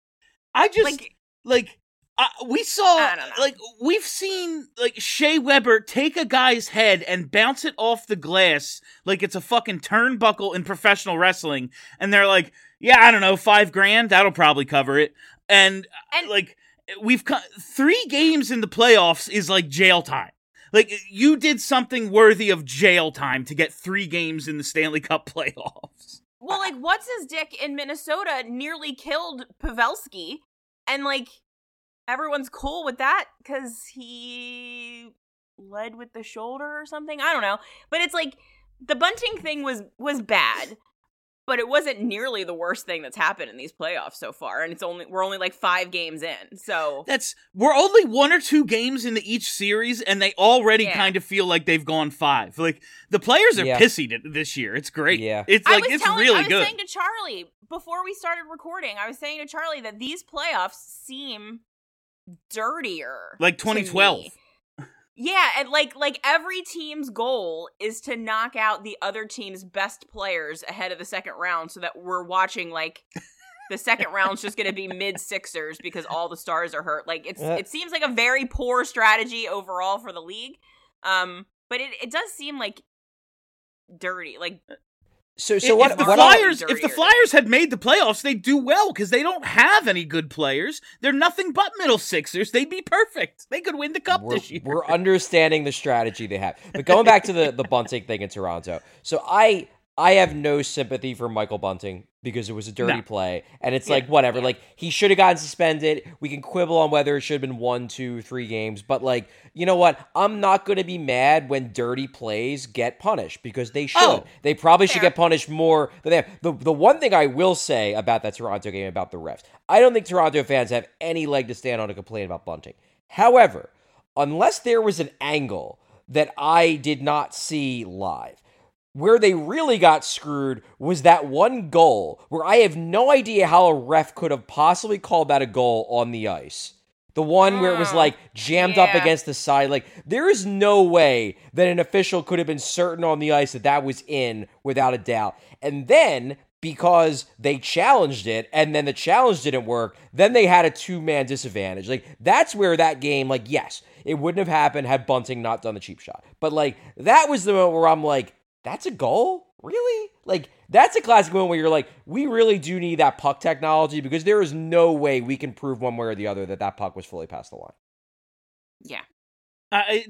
I just like, like uh, we saw I don't know. like we've seen like Shea Weber take a guy's head and bounce it off the glass like it's a fucking turnbuckle in professional wrestling, and they're like, yeah, I don't know, five grand that'll probably cover it, and, uh, And- like we've co- three games in the playoffs is like jail time. Like you did something worthy of jail time to get three games in the Stanley Cup playoffs. Well, like, what's his dick in Minnesota nearly killed Pavelski, and like, everyone's cool with that because he led with the shoulder or something. I don't know, but it's like the bunting thing was was bad, but it wasn't nearly the worst thing that's happened in these playoffs so far. And it's only we're only like five games in, so That's we're only one or two games into each series, and they already Yeah. kind of feel like they've gone five. Like the players are Yeah. pissy to, this year. It's great. Yeah. it's like it's telling, really I was good. saying to Charlie before we started recording, I was saying to Charlie that these playoffs seem dirtier. Like to 2012. Yeah, and like like every team's goal is to knock out the other team's best players ahead of the second round so that we're watching like the second round's just going to be mid Sixers because all the stars are hurt. Like it's Uh. it seems like a very poor strategy overall for the league. Um but it it does seem like dirty. Like So if, what? if the what Flyers, if the. Flyers had made the playoffs, they'd do well because they don't have any good players. They're nothing but middle sixers. They'd be perfect. They could win the cup we're, this year. we're understanding the strategy they have. But going back to the the Bunting thing in Toronto, so I I have no sympathy for Michael Bunting because it was a dirty No. play, and it's Yeah, like whatever. Like he should have gotten suspended. We can quibble on whether it should have been one, two, three games, but like you know what? I'm not going to be mad when dirty plays get punished because they should. Oh, they probably should get punished more than they have. The the one thing I will say about that Toronto game about the refs, I don't think Toronto fans have any leg to stand on to complain about Bunting. However, unless there was an angle that I did not see live. Where they really got screwed was that one goal where I have no idea how a ref could have possibly called that a goal on the ice. The one where it was like ah, jammed up against the side. Like, there is no way that an official could have been certain on the ice that that was in without a doubt. And then, because they challenged it and then the challenge didn't work, then they had a two man disadvantage. Like, that's where that game, like, yes, it wouldn't have happened had Bunting not done the cheap shot. But, like, that was the moment where I'm like, that's a goal? Really? Like, that's a classic one where you're like, we really do need that puck technology because there is no way we can prove one way or the other that that puck was fully past the line. yeah. I,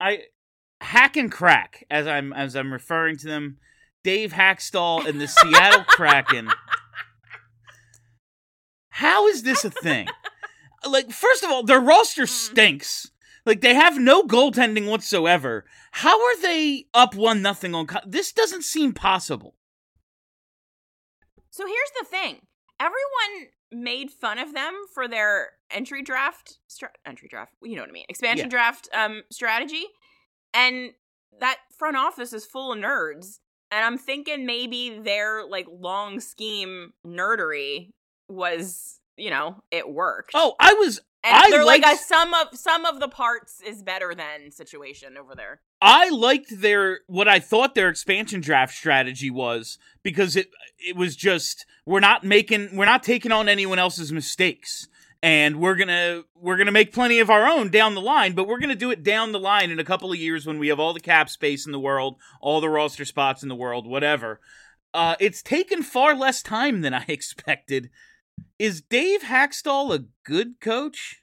I hack and crack as I'm as I'm referring to them. Dave Hakstol and the Seattle Kraken. How is this a thing? Like, first of all, their roster mm. stinks. Like they have no goaltending whatsoever. How are they up one nothing on? Co- this doesn't seem possible. So here's the thing. Everyone made fun of them for their entry draft stra- entry draft, you know what I mean, expansion Yeah. draft um strategy. And that front office is full of nerds. And I'm thinking maybe their like long scheme nerdery was, you know, it worked. Oh, I was and I they're like a liked- sum of some of the parts is better than situation over there. I liked their what I thought their expansion draft strategy was because it it was just we're not making we're not taking on anyone else's mistakes and we're going to we're going to make plenty of our own down the line but we're going to do it down the line in a couple of years when we have all the cap space in the world, all the roster spots in the world, whatever. Uh it's taken far less time than I expected. Is Dave Hakstol a good coach?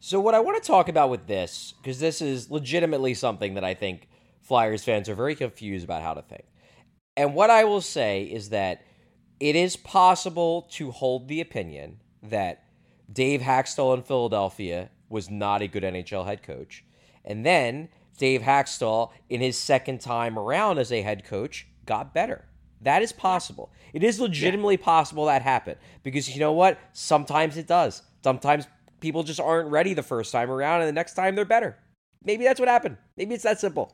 So, what I want to talk about with this, because this is legitimately something that I think Flyers fans are very confused about how to think. And what I will say is that it is possible to hold the opinion that Dave Hakstol in Philadelphia was not a good NHL head coach. And then Dave Hakstol, in his second time around as a head coach, got better. That is possible. It is legitimately possible that happened because you know what? Sometimes it does. Sometimes people just aren't ready the first time around, and the next time they're better. Maybe that's what happened. Maybe it's that simple.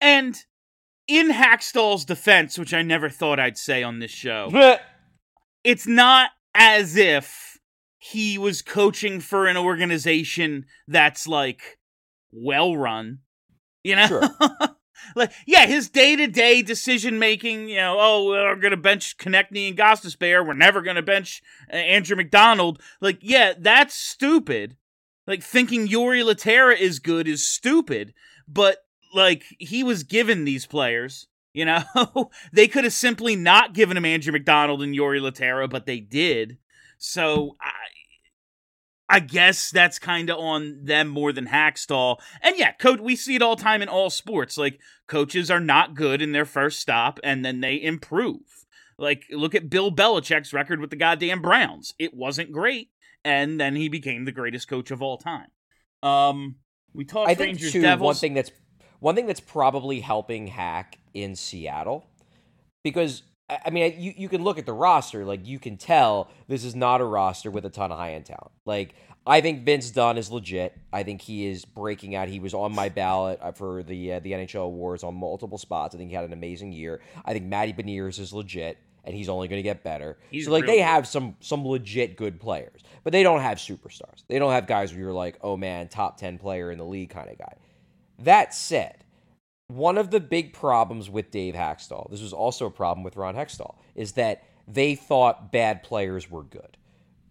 And in Hakstol's defense, which I never thought I'd say on this show, it's not as if he was coaching for an organization that's like well run. You know? Sure. like yeah, his day to day decision making, you know, oh, we're gonna bench Konecny and Gostisbehere, we're never gonna bench uh, Andrew MacDonald. Like, yeah, that's stupid. Like thinking Jori Lehtera is good is stupid, but like he was given these players. You know, they could have simply not given him Andrew MacDonald and Jori Lehtera, but they did. So I, I guess that's kind of on them more than Hakstol. And yeah, coach, we see it all time in all sports. Like coaches are not good in their first stop, and then they improve. Like look at Bill Belichick's record with the goddamn Browns. It wasn't great, and then he became the greatest coach of all time. Um, we talked I think Rangers too, Devils. one thing that's one thing that's probably helping Hack in Seattle because I mean you you can look at the roster like you can tell this is not a roster with a ton of high end talent. Like I think Vince Dunn is legit. I think he is breaking out. He was on my ballot uh, for the uh, the NHL awards on multiple spots. I think he had an amazing year. I think Matty Beniers is legit and he's only going to get better. He's so like they good. have some some legit good players, but they don't have superstars. They don't have guys where you're like, "Oh man, top 10 player in the league" kind of guy. That said, one of the big problems with Dave Hakstol, this was also a problem with Ron Hextall, is that they thought bad players were good.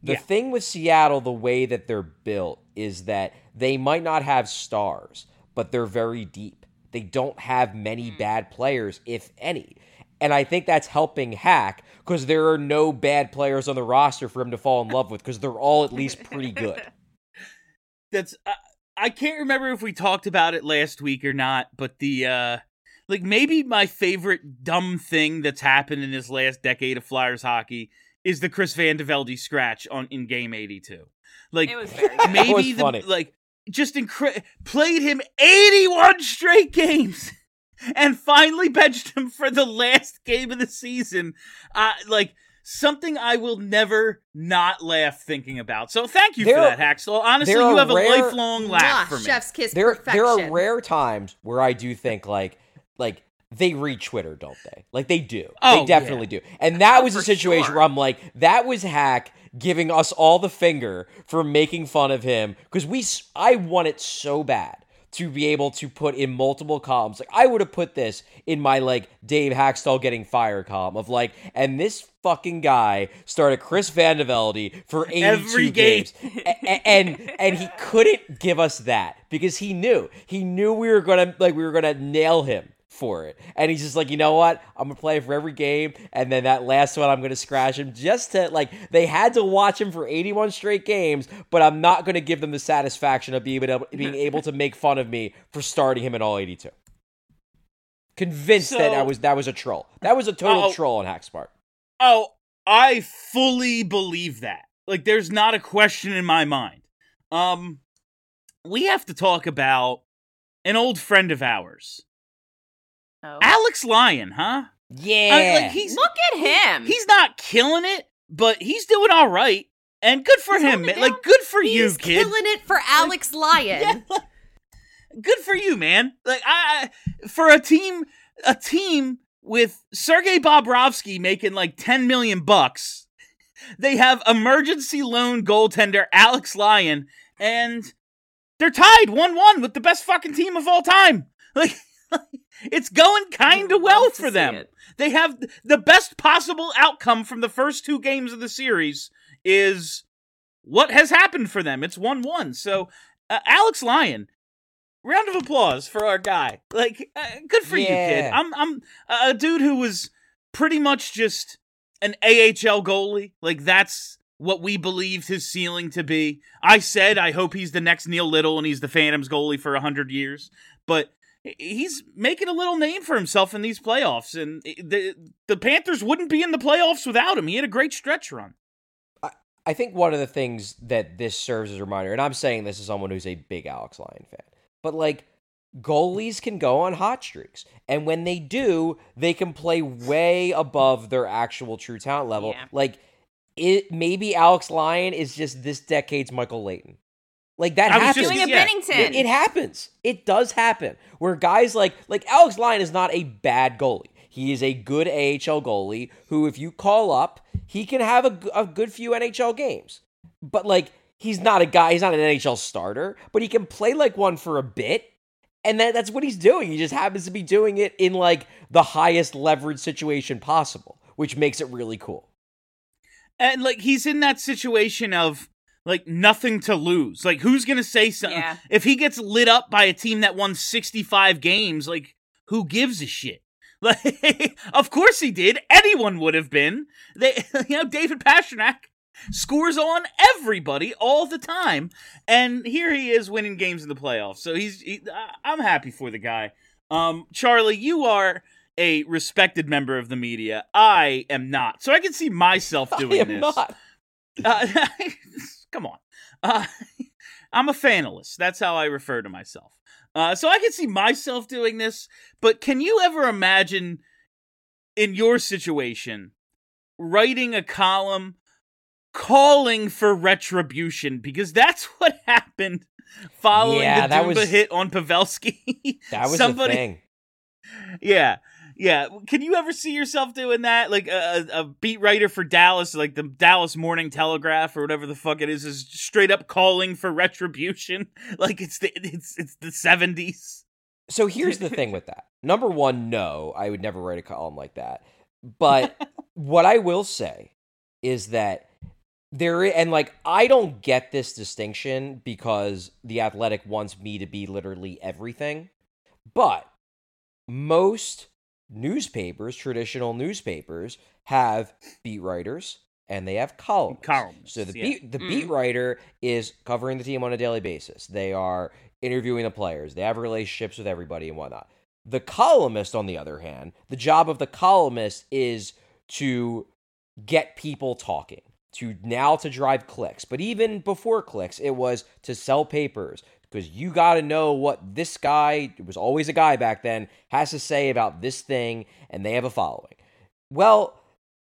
The Yeah. thing with Seattle, the way that they're built, is that they might not have stars, but they're very deep. They don't have many bad players, if any. And I think that's helping Hack because there are no bad players on the roster for him to fall in love with because they're all at least pretty good. that's uh, I can't remember if we talked about it last week or not, but the uh like maybe my favorite dumb thing that's happened in this last decade of Flyers hockey is the Chris Van de Velde scratch on in game 82. Like It was very maybe was the funny. like just incre- played him 81 straight games and finally benched him for the last game of the season. Uh like something I will never not laugh thinking about. So thank you There for are- that, Hakstol. Honestly, you have rare- a lifelong laugh Mwah, for me. Chef's kiss there perfection. there are rare times where I do think like like they read Twitter, don't they? Like they do. Oh, they definitely do. And that oh, was a situation sure. where I'm like, that was Hack giving us all the finger for making fun of him because we I want it so bad to be able to put in multiple columns. Like I would have put this in my like Dave Hakstol getting fired column of like, and this fucking guy started Chris Vandevelde for 82 Every game. games. And and he couldn't give us that because he knew he knew we were gonna like we were gonna nail him for it and he's just like you know what i'm gonna play for every game and then that last one i'm gonna scratch him just to like they had to watch him for 81 straight games but i'm not gonna give them the satisfaction of being able, being able to make fun of me for starting him in all 82 convinced that So- that was that was a troll that was a total Oh. troll on hack's part Oh, I fully believe that. Like there's not a question in my mind. Um we have to talk about an old friend of ours. Oh. Alex Lyon, huh? yeah I- like he's Look at him. he's not killing it, but he's doing all right. And good for He's him. man. Like good for He's you, kid. killing it for Alex Lyon. Yeah, like, good for you, man. Like I I- for a team a team with Sergei Bobrovsky making like 10 million bucks. They have emergency loan goaltender Alex Lyon and they're tied 1-1 with the best fucking team of all time. Like it's going kind of well for them. it. They have the best possible outcome from the first two games of the series is what has happened for them. It's 1-1. So, uh, Alex Lyon, round of applause for our guy. Like uh, good for you, kid. I'm I'm a dude who was pretty much just an AHL goalie. Like that's what we believed his ceiling to be. I said I hope he's the next Neil Little and he's the Phantoms goalie for 100 years. But he's making a little name for himself in these playoffs, and the the Panthers wouldn't be in the playoffs without him. He had a great stretch run. I think one of the things that this serves as a reminder, and I'm saying this as someone who's a big Alex Lyon fan, but like goalies can go on hot streaks. And when they do, they can play way above their actual true talent level. Yeah. Like it maybe Alex Lyon is just this decade's Michael Leighton. Like that I was happens. just- Doing a yeah. Binnington. It, it happens. It does happen. Where guys like like Alex Lyon is not a bad goalie. He is a good AHL goalie who, if you call up, he can have a, a good few NHL games. But like, he's not a guy. He's not an NHL starter, but he can play like one for a bit. And that, that's what he's doing. He just happens to be doing it in like the highest leverage situation possible, which makes it really cool. And like he's in that situation of like nothing to lose. Like who's gonna say something Yeah. if he gets lit up by a team that won sixty five games? Like who gives a shit? Like of course he did. Anyone would have been. They you know David Pastrnak scores on everybody all the time, and here he is winning games in the playoffs. So he's he, I'm happy for the guy. Um, Charlie, you are a respected member of the media. I am not, so I can see myself doing I am this. not. Uh, come on. Uh, I'm a fanalist. That's how I refer to myself. Uh, so I can see myself doing this, but can you ever imagine in your situation writing a column calling for retribution? Because that's what happened following Yeah, the Dumba was- hit on Pavelski. That was Somebody, the thing. yeah, yeah. Can you ever see yourself doing that? Like a, a beat writer for Dallas, like the Dallas Morning Telegraph or whatever the fuck it is, is straight up calling for retribution. Like it's the it's it's the seventies. So here's the thing with that. Number one, no, I would never write a column like that. But what I will say is that there and like I don't get this distinction because the athletic wants me to be literally everything. But most newspapers, traditional newspapers, have beat writers and they have columns. Columnists, So the yeah. beat the beat mm. writer is covering the team on a daily basis. They are interviewing the players. They have relationships with everybody and whatnot. The columnist, on the other hand, the job of the columnist is to get people talking, to now to drive clicks. But even before clicks, it was to sell papers because you got to know what this guy, it was always a guy back then, has to say about this thing, and they have a following. Well,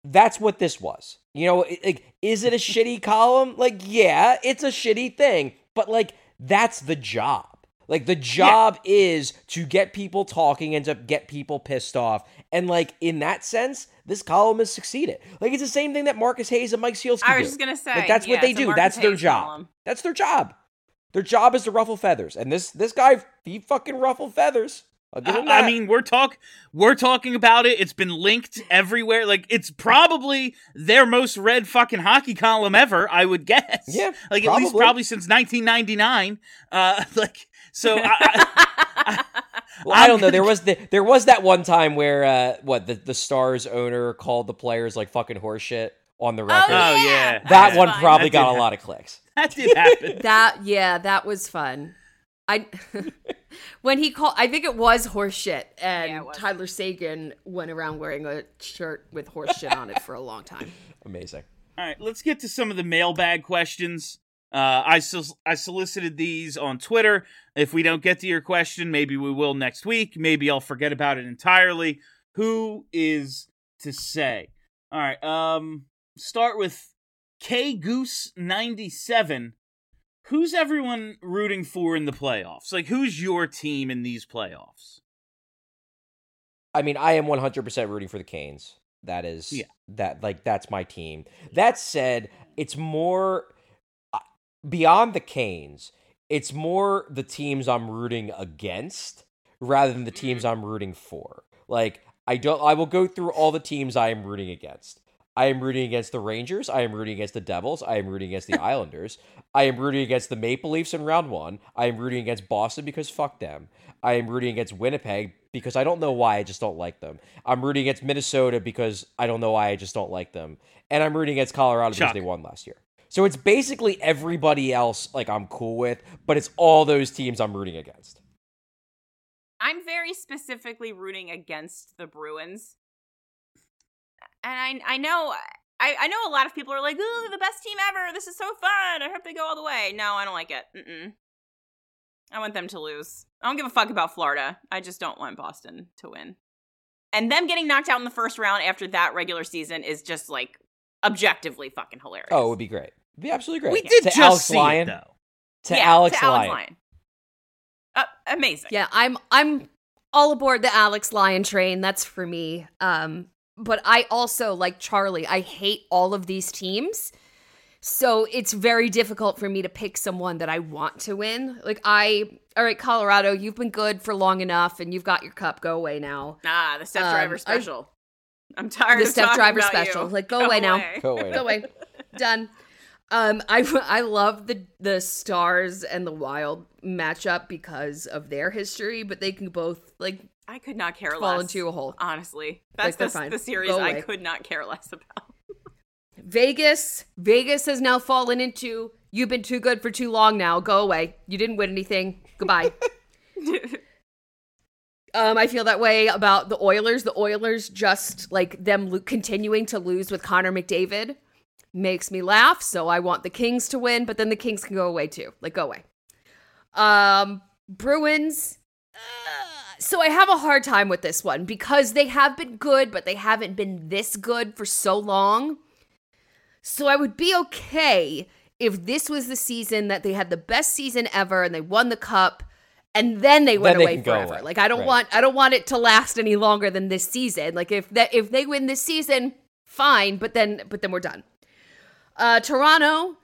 that's what this was. You know, like, is it a shitty column? Like, yeah, it's a shitty thing, but like, that's the job. Like, the job is to get people talking and to get people pissed off. And like, in that sense, this column has succeeded. Like, it's the same thing that Marcus Hayes and Mike Sielski I do. was just gonna say, Like, that's yeah, what they do. Marcus That's their job. column. That's their job. Their job is to ruffle feathers. And this this guy, he fucking ruffled feathers. I'll give him I, I mean, we're talk we're talking about it. It's been linked everywhere. Like it's probably their most read fucking hockey column ever. I would guess. Yeah, like at least probably. probably since 1999. Uh, like so. I, I, Well, I don't know. There was the, there was that one time where uh, what the the Stars owner called the players like fucking horseshit on the Oh, record. Oh, yeah. yeah. that That's one fun. probably That did got a lot of clicks. that did happen. That yeah, that was fun. I when he called, I think it was horse shit, and Yeah, was. Tyler Seguin went around wearing a shirt with horse shit on it for a long time. Amazing. All right, let's get to some of the mailbag questions. Uh, I sol- I solicited these on Twitter. If we don't get to your question, maybe we will next week. Maybe I'll forget about it entirely. Who is to say? All right. Um, start with K Goose ninety seven. Who's everyone rooting for in the playoffs? Like, who's your team in these playoffs? I mean, I am 100% rooting for the Canes. That is Yeah. that like that's my team. That said, it's more uh, beyond the Canes. It's more the teams I'm rooting against rather than the teams I'm rooting for. Like I don't I will go through all the teams I am rooting against. I am rooting against the Rangers. I am rooting against the Devils. I am rooting against the Islanders. I am rooting against the Maple Leafs in round one. I am rooting against Boston because fuck them. I am rooting against Winnipeg because I don't know why I just don't like them. I'm rooting against Minnesota because I don't know why I just don't like them. And I'm rooting against Colorado because they won last year. So it's basically everybody else like I'm cool with, but it's all those teams I'm rooting against. I'm very specifically rooting against the Bruins. And I I know I, I know a lot of people are like, "Ooh, the best team ever! This is so fun! I hope they go all the way." No, I don't like it. Mm-mm. I want them to lose. I don't give a fuck about Florida. I just don't want Boston to win. And them getting knocked out in the first round after that regular season is just like objectively fucking hilarious. Oh, it would be great. It'd be absolutely great. We did to just Alex see Lyon, it though. To Yeah, Alex to Alex Lyon. Lyon. Uh, amazing. Yeah, I'm I'm all aboard the Alex Lyon train. That's for me. Um, but I also like Charlie. I hate all of these teams. So it's very difficult for me to pick someone that I want to win. Like I all right, Colorado, you've been good for long enough and you've got your cup. Go away now. Ah, the Steph Um, Driver I- special. I'm tired The of Steph talking Driver about special. you. Like, go away now. Go away. Go away. Done. Um, I I love the the Stars and the Wild matchup because of their history, but they can both like I could not care fall less. into a hole. Honestly, that's they're the, the series Go I away. could not care less about. Vegas, Vegas has now fallen into you've been too good for too long now. Go away. You didn't win anything. Goodbye. um, I feel that way about the Oilers. The Oilers just like them lo- continuing to lose with Connor McDavid makes me laugh. So I want the Kings to win, but then the Kings can go away too. Like go away. Um, Bruins. uh, so I have a hard time with this one because they have been good, but they haven't been this good for so long. So I would be okay if this was the season that they had the best season ever and they won the cup and then they went they away forever. away. Like I don't Right. want I don't want it to last any longer than this season. Like if that if they win this season, fine, but then but then we're done. Uh Toronto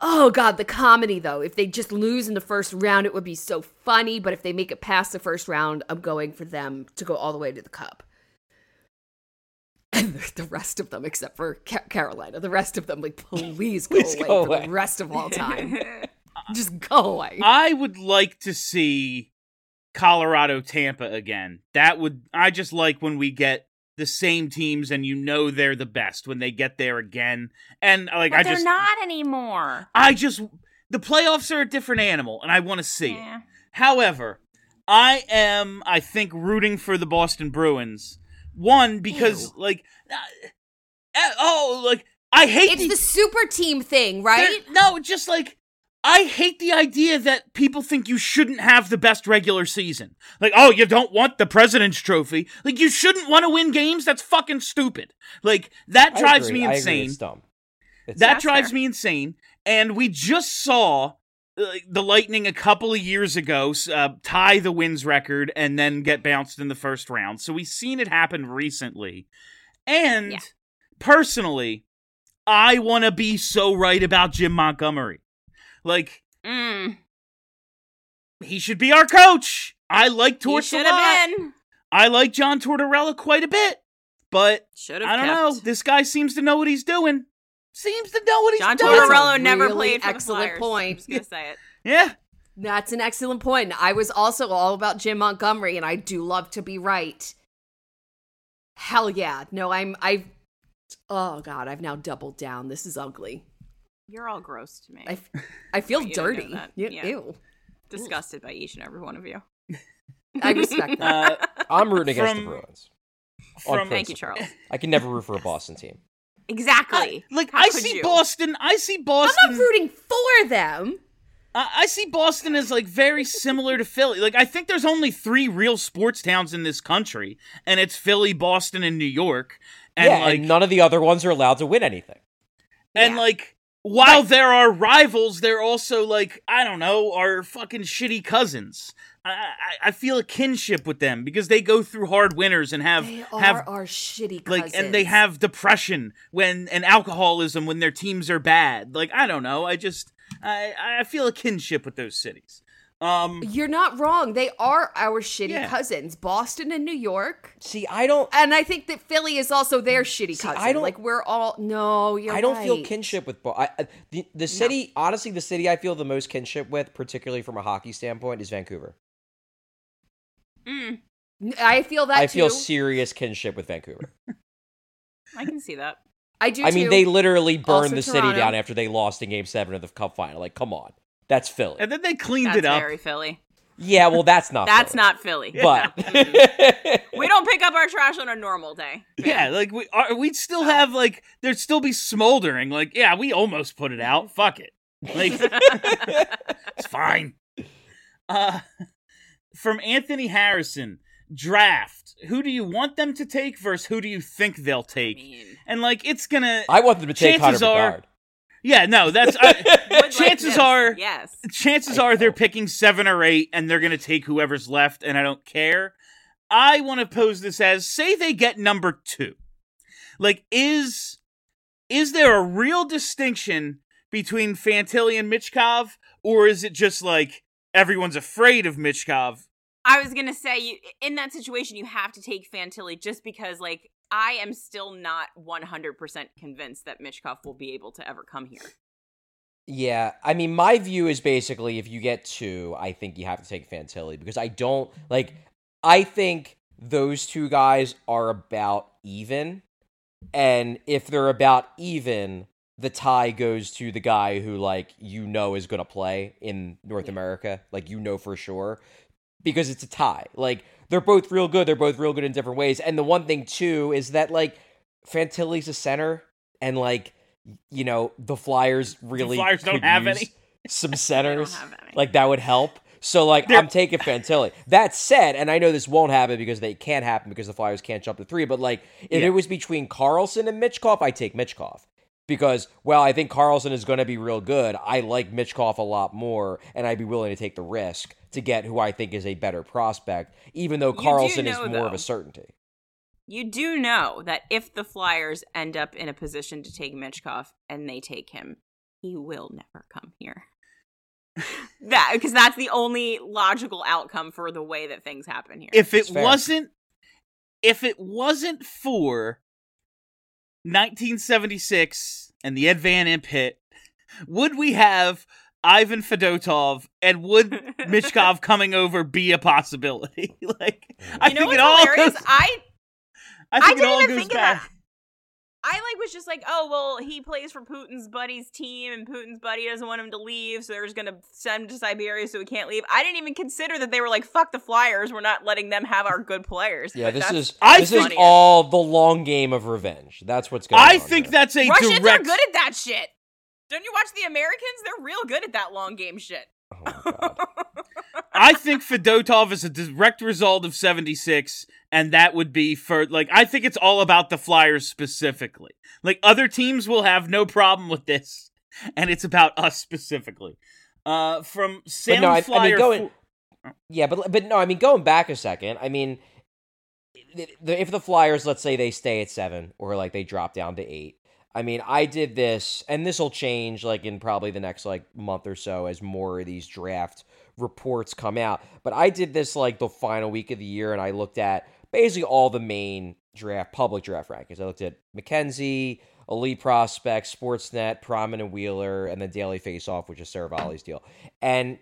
Oh god, the comedy though. If they just lose in the first round, it would be so funny, but if they make it past the first round, I'm going for them to go all the way to the cup. And the rest of them, except for Ca- Carolina, the rest of them, like, please go Please away go for away. the rest of all time. just go away. I would like to see Colorado Tampa again. That would I just like when we get the same teams and you know they're the best when they get there again. And like but I they're just not anymore. I just the playoffs are a different animal and I want to see it. However, I am I think rooting for the Boston Bruins. One because like uh, uh, oh like I hate It's the, the super team thing, right? No, just like I hate the idea that people think you shouldn't have the best regular season. Like, oh, you don't want the President's Trophy. Like, you shouldn't want to win games. That's fucking stupid. Like, that I drives agree. me I agree. insane. It's dumb. It's That drives fair. me insane. And we just saw uh, the Lightning a couple of years ago uh, tie the wins record and then get bounced in the first round. So we've seen it happen recently. And Yeah. personally, I want to be so right about Jim Montgomery. Like, Mm, he should be our coach. I like he Torts a lot. been. I like John Tortorella quite a bit. But Should have. I don't kept. know. This guy seems to know what he's doing. Seems to know what he's John doing. That's a Tortorella never really played for excellent the point. I'm just gonna say it. Yeah. That's an excellent point. I was also all about Jim Montgomery, and I do love to be right. Hell yeah. No, I'm, I've, oh God, I've now doubled down. This is ugly. You're all gross to me. I, f- I feel want you dirty. that. Ew, Yeah. ew. Disgusted by each and every one of you. I respect that. Uh, I'm rooting against the Bruins. On from- Thank you. Charles. I can never root for a Boston team. Exactly. like How I see you? Boston. I see Boston. I'm not rooting for them. I I see Boston as like very similar to Philly. Like I think there's only three real sports towns in this country, and it's Philly, Boston, and New York. And yeah, like, and none of the other ones are allowed to win anything. and Yeah. like, while there are rivals, they're also like I don't know, are fucking shitty cousins. I, I I feel a kinship with them because they go through hard winters and have They are have our shitty like and they have depression when and alcoholism when their teams are bad. Like I don't know. I just I I feel a kinship with those cities. Um. You're not wrong. They are our shitty Yeah. cousins, Boston and New York. See, I don't. And I think that Philly is also their shitty See, cousin. I don't- like we're all no, you're I don't feel kinship with Bo- I, I- the the city. Honestly, the city I feel the most kinship with, particularly from a hockey standpoint, is Vancouver. Mm, I feel that I feel serious kinship with Vancouver. I can see that. I do I mean, they literally burned Also the city down after they lost in Game Seven of the Cup final. Like, come on, that's Philly. And then they cleaned That's it up. very Philly. Yeah, well, that's not. That's Philly. not Philly. But we don't pick up our trash on a normal day. Yeah, like we are, we'd still have like there'd still be smoldering. Like, yeah, we almost put it out. Fuck it. Like it's fine. Uh from Anthony Harrison, draft. Who do you want them to take versus who do you think they'll I take? mean, And like it's gonna I want them to take Chances Connor are- Bedard. Yeah, no, that's I, uh, would like chances are yes. chances are they're picking seven or eight and they're going to take whoever's left, and I don't care. I want to pose this as say they get number two. Like, is is there a real distinction between Fantilli and Michkov, or is it just like everyone's afraid of Michkov? I was gonna say you in that situation you have to take Fantilli just because like I am still not one hundred percent convinced that Michkov will be able to ever come here. Yeah, I mean, my view is basically if you get two, I think you have to take Fantilli because I don't like. I think those two guys are about even, and if they're about even, the tie goes to the guy who like you know is going to play in North America, like you know for sure, because it's a tie. Like they're both real good. They're both real good in different ways. And the one thing too is that like Fantilli's a center, and like you know the Flyers really Flyers don't have use any. some They don't centers. have any. Like that would help. So like They're- I'm taking Fantilli. That said, and I know this won't happen because they can't happen because the Flyers can't jump to three. But like if Yeah. it was between Carlsson and Michkov, I take Michkov because well, I think Carlsson is going to be real good. I like Michkov a lot more, and I'd be willing to take the risk to get who I think is a better prospect, even though do Carlsson is know, more of a certainty. You do know that if the Flyers end up in a position to take Michkov and they take him, he will never come here. that because that's the only logical outcome for the way that things happen here. If it wasn't, if it wasn't for 1976 and the Ed Van Impe hit, would we have Ivan Fedotov and would Michkov coming over be a possibility? like, mm. I you know think what's it all hilarious? goes. I I I think it didn't all even goes think of back. that. I like was just like, oh well, he plays for Putin's buddy's team, and Putin's buddy doesn't want him to leave, so they're just gonna send him to Siberia so he can't leave. I didn't even consider that they were like, fuck the Flyers, we're not letting them have our good players. Yeah, But this that's- is I this think- is all the long game of revenge. That's what's going on. I think here. that's a Russians direct. are good at that shit. Don't you watch the Americans? They're real good at that long game shit. Oh my God. I think Fedotov is a direct result of 76, and that would be for, like, I think it's all about the Flyers specifically. Like, other teams will have no problem with this, and it's about us specifically. Uh, from Salem no, I- I mean, going- fo- Yeah, but but no, I mean going back a second. I mean, if the Flyers, let's say they stay at seven, or like they drop down to eight. I mean, I did this, and this will change like in probably the next like month or so as more of these draft reports come out. But I did this like the final week of the year, and I looked at basically all the main draft public draft rankings. I looked at McKenzie, Elite Prospects, Sportsnet, Pronman Wheeler, and then Daily Faceoff, which is Sarah Volley's deal. And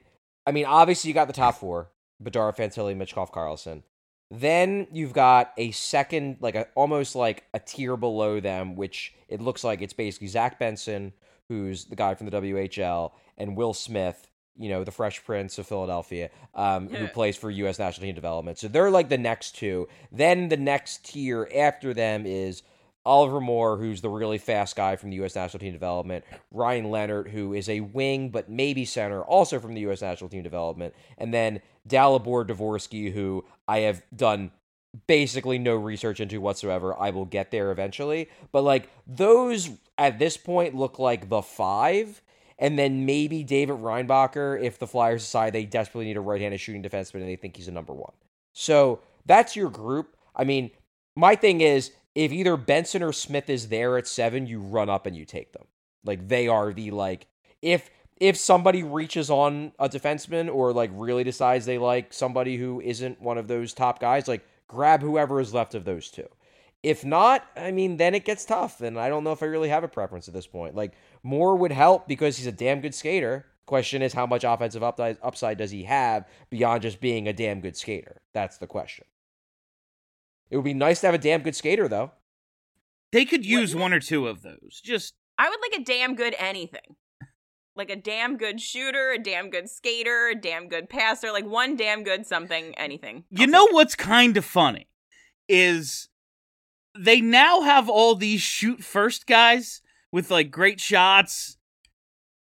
I mean, obviously you got the top four: Bedard, Fantilli, Michkov, Carlsson. Then you've got a second, like a almost like a tier below them, which it looks like it's basically Zach Benson, who's the guy from the WHL, and Will Smith, you know, the Fresh Prince of Philadelphia, um, who plays for U.S. National Team Development. So they're like the next two. Then the next tier after them is Oliver Moore, who's the really fast guy from the U.S. National Team Development, Ryan Leonard, who is a wing but maybe center, also from the U.S. National Team Development, and then Dalibor Dvorsky, who I have done basically no research into whatsoever. I will get there eventually, but like those at this point look like the five. And then maybe David Reinbacher if the Flyers decide they desperately need a right-handed shooting defenseman and they think he's a number one. So that's your group. I mean, my thing is if either Benson or Smith is there at seven, you run up and you take them. Like they are the like if if somebody reaches on a defenseman or like really decides they like somebody who isn't one of those top guys, like grab whoever is left of those two. If not, I mean, then it gets tough, and I don't know if I really have a preference at this point. Like Moore would help because he's a damn good skater. Question is, how much offensive upside, upside does he have beyond just being a damn good skater? That's the question. It would be nice to have a damn good skater, though. They could use one or two of those. Just I would like a damn good anything. Like a damn good shooter, a damn good skater, a damn good passer, like one damn good something, anything. You I'll know take it. what's kind of funny is they now have all these shoot first guys with like great shots.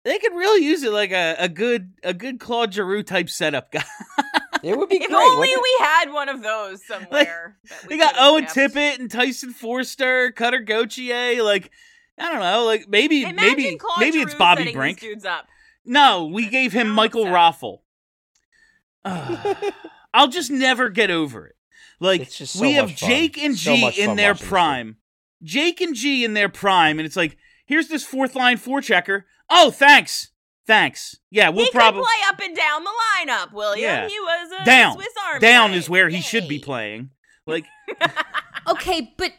They could really use it like a, a good a good Claude Giroux type setup guy. It would be cool If great. only wouldn't it? we had one of those somewhere. that we they got Owen kept. Tippett and Tyson Foerster, Cutter Gauthier. Like I don't know, like maybe Imagine maybe Claude maybe it's Bobby Brink. Dudes up. No, we gave him Michael set. Raffl. Ugh. Ah, I'll just never get over it. Like It's just so we have much fun. Jake and So G much in their prime. Jake and G in their prime, and it's like, here's this fourth line four checker. Oh, thanks. Thanks. Yeah, we'll probably play up and down the lineup, William. Yeah. He was a down. Swiss Army Down knife. is where he should be playing. Like Okay, but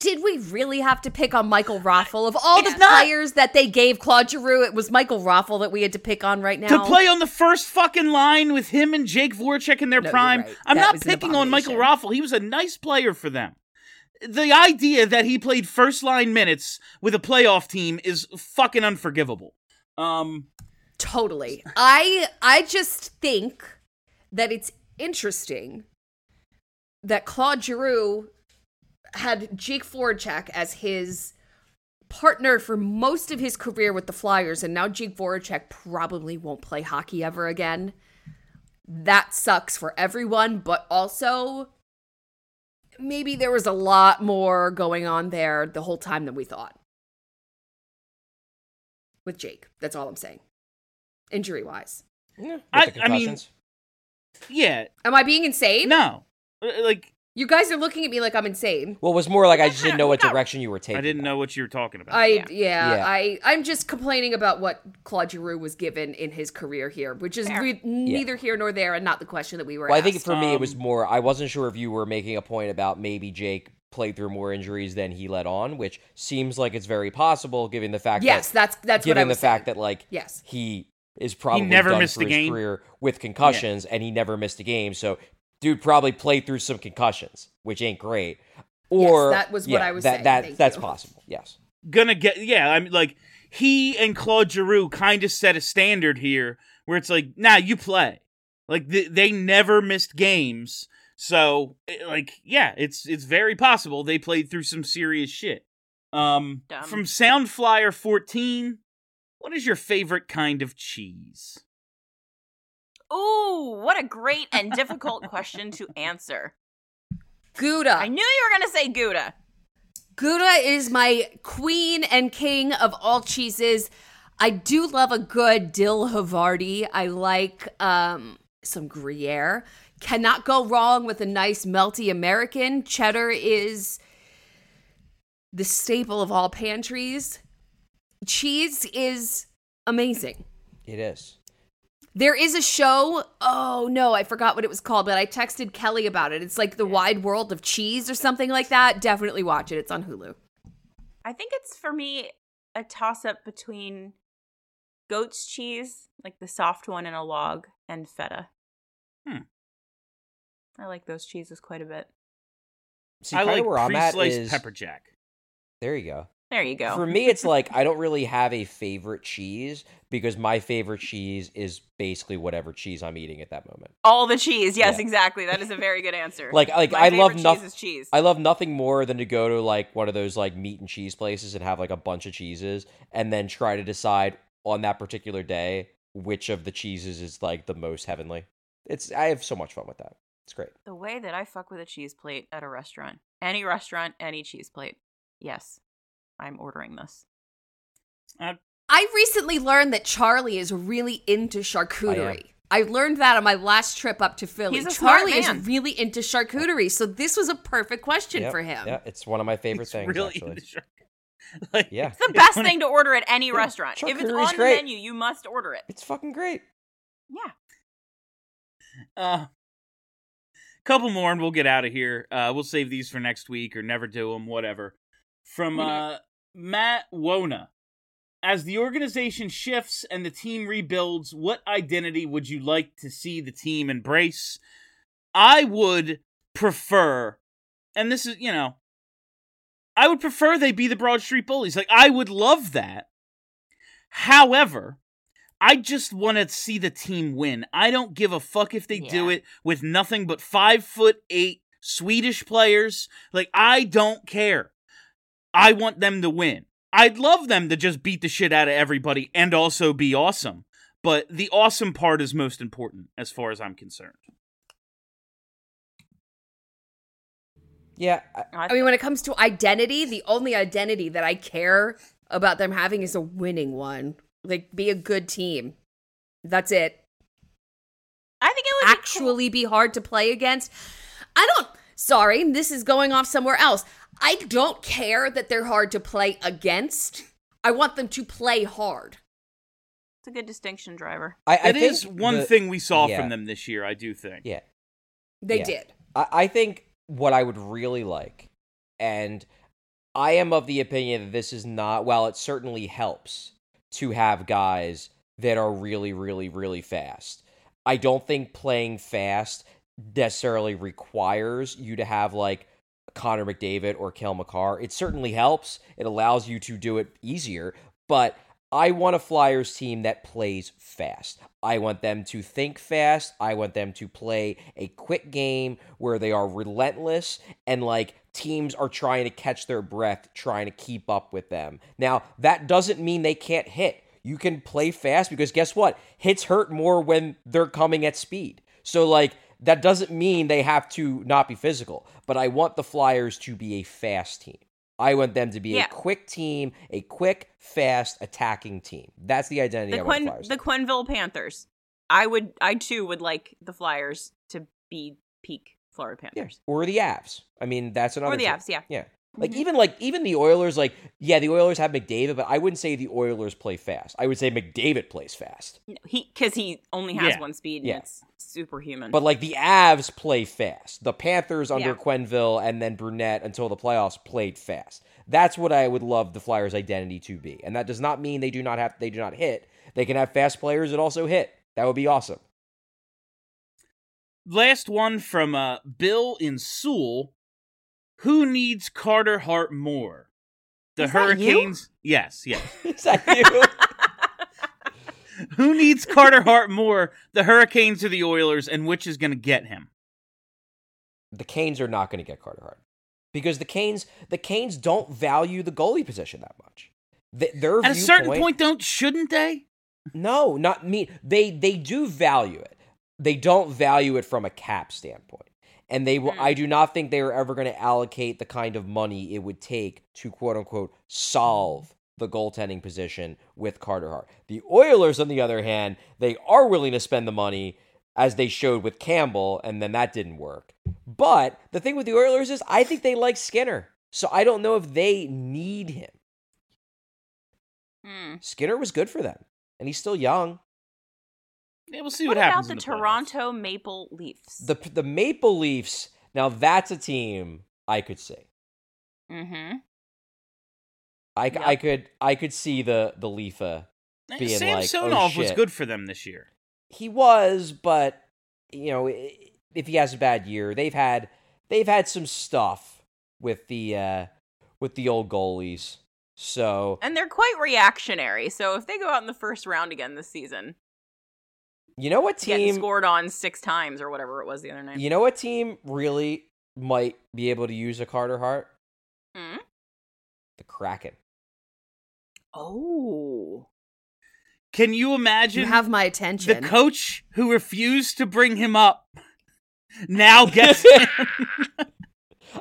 did we really have to pick on Michael Raffl? Of all the not- players that they gave Claude Giroux, it was Michael Raffl that we had to pick on right now. to play on the first fucking line with him and Jake Voracek in their No, prime. right. I'm That not picking on Michael abomination. Raffl. He was a nice player for them. The idea that he played first line minutes with a playoff team is fucking unforgivable. Um, Totally. I I just think that it's interesting that Claude Giroux had Jake Voracek as his partner for most of his career with the Flyers, and now Jake Voracek probably won't play hockey ever again. That sucks for everyone, but also maybe there was a lot more going on there the whole time than we thought. With Jake. That's all I'm saying. Injury wise. Yeah, I- I mean- yeah, Am I being insane? no, Uh, like You guys are looking at me like I'm insane. well, it was more like I just didn't know what direction you were taking. I didn't know what you were talking about. I Yeah. yeah, Yeah. I I'm just complaining about what Claude Giroux was given in his career here, which is re- neither here nor there, and not the question that we were. Well, I think asked. for me it was Um, more. I wasn't sure if you were making a point about maybe Jake played through more injuries than he let on, which seems like it's very possible given the fact that, yes, that that's that's what I given was the fact that like Yes. he is probably he never done missed for a game. career with concussions and he never missed a game. So dude probably played through some concussions, which ain't great. Or that was what I was that, saying. That Thank that's you. possible. Yes. Gonna get yeah. I'm like he and Claude Giroux kind of set a standard here where it's like, nah, you play. Like th- they never missed games, so like yeah, it's it's very possible they played through some serious shit. Um, Dumb. from Soundflyer 14, what is your favorite kind of cheese? Ooh, what a great and difficult question to answer. Gouda. I knew you were going to say Gouda. Gouda is my queen and king of all cheeses. I do love a good dill Havarti. I like um, some Gruyere. Cannot go wrong with a nice melty American. Cheddar is the staple of all pantries. Cheese is amazing. It is. There is a show. Oh no, I forgot what it was called, but I texted Kelly about it. It's like the wide world of cheese or something like that. Definitely watch it. It's on Hulu. I think it's for me a toss up between goat's cheese, like the soft one in a log, and feta. Hmm. I like those cheeses quite a bit. See, I kind like of where I'm at pre-sliced is pepper jack. there you go. There you go. For me, it's like I don't really have a favorite cheese because my favorite cheese is basically whatever cheese I'm eating at that moment. all the cheese. Yes, Yeah. exactly. That is a very good answer. Like, like My I love nothing. cheese. I love nothing more than to go to like one of those like meat and cheese places and have like a bunch of cheeses and then try to decide on that particular day which of the cheeses is like the most heavenly. It's I have so much fun with that. It's great. the way that I fuck with a cheese plate at a restaurant, any restaurant, any cheese plate. Yes, I'm ordering this. I recently learned that Charlie is really into charcuterie. I, learned that on my last trip up to Philly. He's a smart Charlie man. is really into charcuterie, so this was a perfect question Yep, for him. Yeah, it's one of my favorite It's things really actually. into char- like, Yeah. It's the best thing to order at any restaurant. If it's charcuterie's on great. the menu, you must order it. It's fucking great. Yeah. Uh, couple more and we'll get out of here. Uh, we'll save these for next week or never do them, whatever. From uh, Matt Wona. As the organization shifts and the team rebuilds, what identity would you like to see the team embrace? I would prefer, and this is, you know, I would prefer they be the Broad Street Bullies. Like, I would love that. However, I just want to see the team win. I don't give a fuck if they do it with nothing but five foot eight Swedish players. Like, I don't care. I want them to win. I'd love them to just beat the shit out of everybody and also be awesome. But the awesome part is most important as far as I'm concerned. Yeah, I, I, I mean, when it comes to identity, the only identity that I care about them having is a winning one. Like, be a good team. That's it. I think it would be cool- Actually, be hard to play against. I don't. Sorry, this is going off somewhere else. I don't care that they're hard to play against. I want them to play hard. It's a good distinction, driver. I, I It think is one the- thing we saw yeah. from them this year, I do think. Yeah, They Yeah. did. I, I think what I would really like, and I am of the opinion that this is not, while it certainly helps to have guys that are really, really, really fast. I don't think playing fast necessarily requires you to have like Connor McDavid or Cale Makar. It certainly helps. It allows you to do it easier, but I want a Flyers team that plays fast. I want them to think fast. I want them to play a quick game where they are relentless and like teams are trying to catch their breath, trying to keep up with them. Now, that doesn't mean they can't hit. You can play fast because guess what? Hits hurt more when they're coming at speed. So, like, that doesn't mean they have to not be physical, but I want the Flyers to be a fast team. I want them to be Yeah. a quick team, a quick, fast, attacking team. That's the identity The I the Flyers. the Quenneville Panthers. I would, I too would like the Flyers to be peak Florida yeah. Panthers. Or the Avs. I mean, that's another Or the team. Avs, yeah. Yeah. Like Mhm. even like even the Oilers, like yeah, the Oilers have McDavid, but I wouldn't say the Oilers play fast. I would say McDavid plays fast. No, He because he only has Yeah. one speed and Yeah. it's superhuman. But like the Avs play fast. The Panthers under Yeah. Quenneville and then Brunette until the playoffs played fast. That's what I would love the Flyers' identity to be. And that does not mean they do not have they do not hit. They can have fast players that also hit. That would be awesome. Last one from uh, Bill in Sewell. Who needs Carter Hart more? The Is? Hurricanes. Yes, yes. Is that you? Who needs Carter Hart more? The Hurricanes or the Oilers, and which is going to get him? the Canes are not going to get Carter Hart because the Canes the Canes don't value the goalie position that much. Th- their At a certain point, don't shouldn't they? No, not me. They they do value it. They don't value it from a cap standpoint. And they will Mm. I do not think they are ever going to allocate the kind of money it would take to quote unquote solve the goaltending position with Carter Hart. The Oilers on the other hand, they are willing to spend the money as they showed with Campbell and then that didn't work. But the thing with the Oilers is I think they like Skinner. So I don't know if they need him. Hmm. Skinner was good for them and he's still young. Yeah, we'll see What what, about happens. the, in the playoffs. Toronto Maple Leafs? The the Maple Leafs. Now that's a team I could see. mm-hmm. I, Yep. I could I could see the the Leafa. Being Sam like, oh, Sonov was good for them this year. He was, but you know, if he has a bad year, they've had they've had some stuff with the uh with the old goalies. So And they're quite reactionary. So if they go out in the first round again this season, you know what getting team scored on six times or whatever it was the other night. you know what team really might be able to use a Carter Hart? Hmm? The Kraken. Oh. Can you imagine You have my attention. the coach who refused to bring him up now gets him?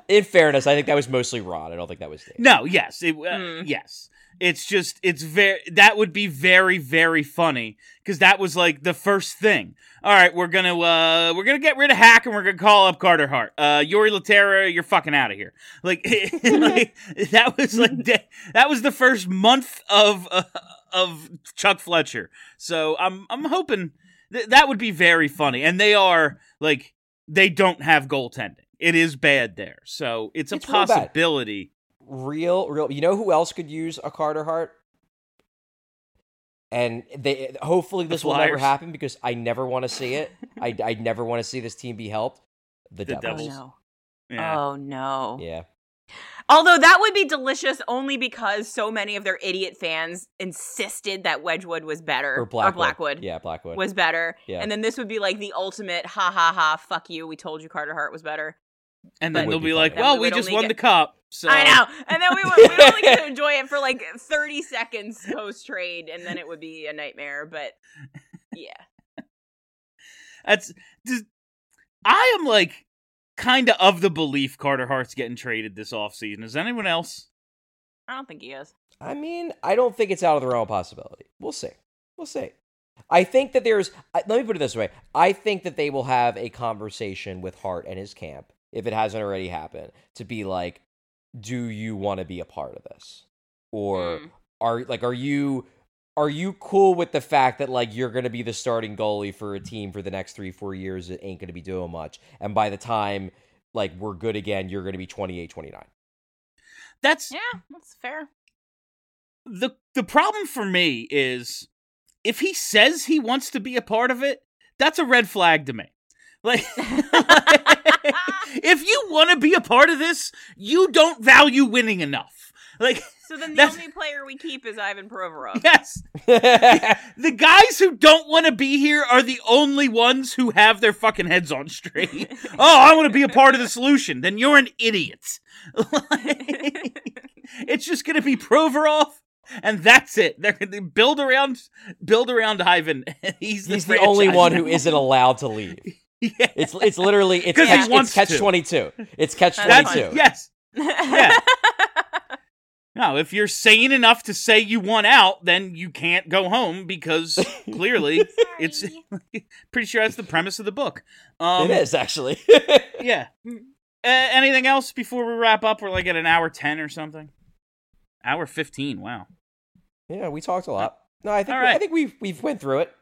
In fairness, I think that was mostly Ron. I don't think that was Dave. No, yes, it, uh, Mm. yes. It's just it's very that would be very very funny because that was like the first thing. All right, we're gonna uh we're gonna get rid of Hack and we're gonna call up Carter Hart. Uh, Jori Lehtera, you're fucking out of here. Like, like that was like da- that was the first month of uh, of Chuck Fletcher. So I'm I'm hoping th- that would be very funny. And they are like they don't have goaltending. It is bad there, so it's a It's bad. possibility. Real real you know who else could use a carter hart and they hopefully The this will never happen because i never want to see it i i never want to see this team be helped the, The devils, Oh no. Yeah. Oh no. yeah Although that would be delicious only because so many of their idiot fans insisted that Wedgewood was better Or Blackwood. Blackwood Yeah, Blackwood. was better. Yeah. And then this would be like the ultimate ha ha ha fuck you. We told you Carter Hart was better. And then they'll be be like, well, we we just won get- the cup. So I know. And then we would we'd only get to enjoy it for like 30 seconds post trade and then it would be a nightmare. But yeah. That's just, I am like kind of of the belief Carter Hart's getting traded this offseason. Is anyone else? I don't think he is. I mean, I don't think it's out of the realm of possibility. We'll see. We'll see. I think that there's. Let me put it this way. I think that they will have a conversation with Hart and his camp, if it hasn't already happened, to be like, "Do you want to be a part of this, or Mm. are like, are you are you cool with the fact that like you're going to be the starting goalie for a team for the next three four years that ain't going to be doing much, and by the time like we're good again, you're going to be 28, 29. That's Yeah, that's fair. the the problem for me is if he says he wants to be a part of it, that's a red flag to me. Like if you want to be a part of this, you don't value winning enough. Like So then the That's- only player we keep is Ivan Provorov. yes, the guys who don't want to be here are the only ones who have their fucking heads on straight. oh, I want to be a part of the solution. Then you're an idiot. Like, it's just going to be Provorov, and that's it. They're going to build around, build around Ivan. He's the, He's the only one who now. isn't allowed to leave. Yeah. It's it's literally it's 'Cause he catch, wants it's catch to. twenty two. It's catch That's twenty That's yes. Yeah. No, if you're sane enough to say you want out, then you can't go home because clearly it's pretty sure that's the premise of the book. Um, it is actually. Yeah. Uh, anything else before we wrap up? We're like at an hour 10 or something. Hour 15. Wow. yeah, we talked a lot. No, I think All we- I think we've we've went through it.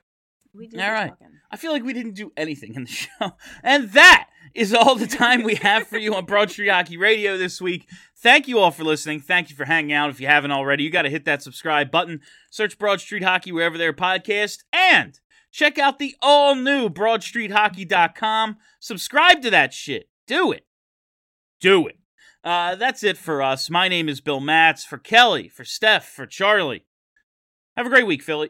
We did All right. talking. I feel like we didn't do anything in the show. And that is all the time we have for you on Broad Street Hockey Radio this week. Thank you all for listening. Thank you for hanging out. If you haven't already, you got to hit that subscribe button. Search Broad Street Hockey wherever there are podcasts. And check out the all new BroadStreetHockey.com. Subscribe to that shit. Do it. Do it. Uh, that's it for us. My name is Bill Matz. For Kelly, for Steph, for Charlie. Have a great week, Philly.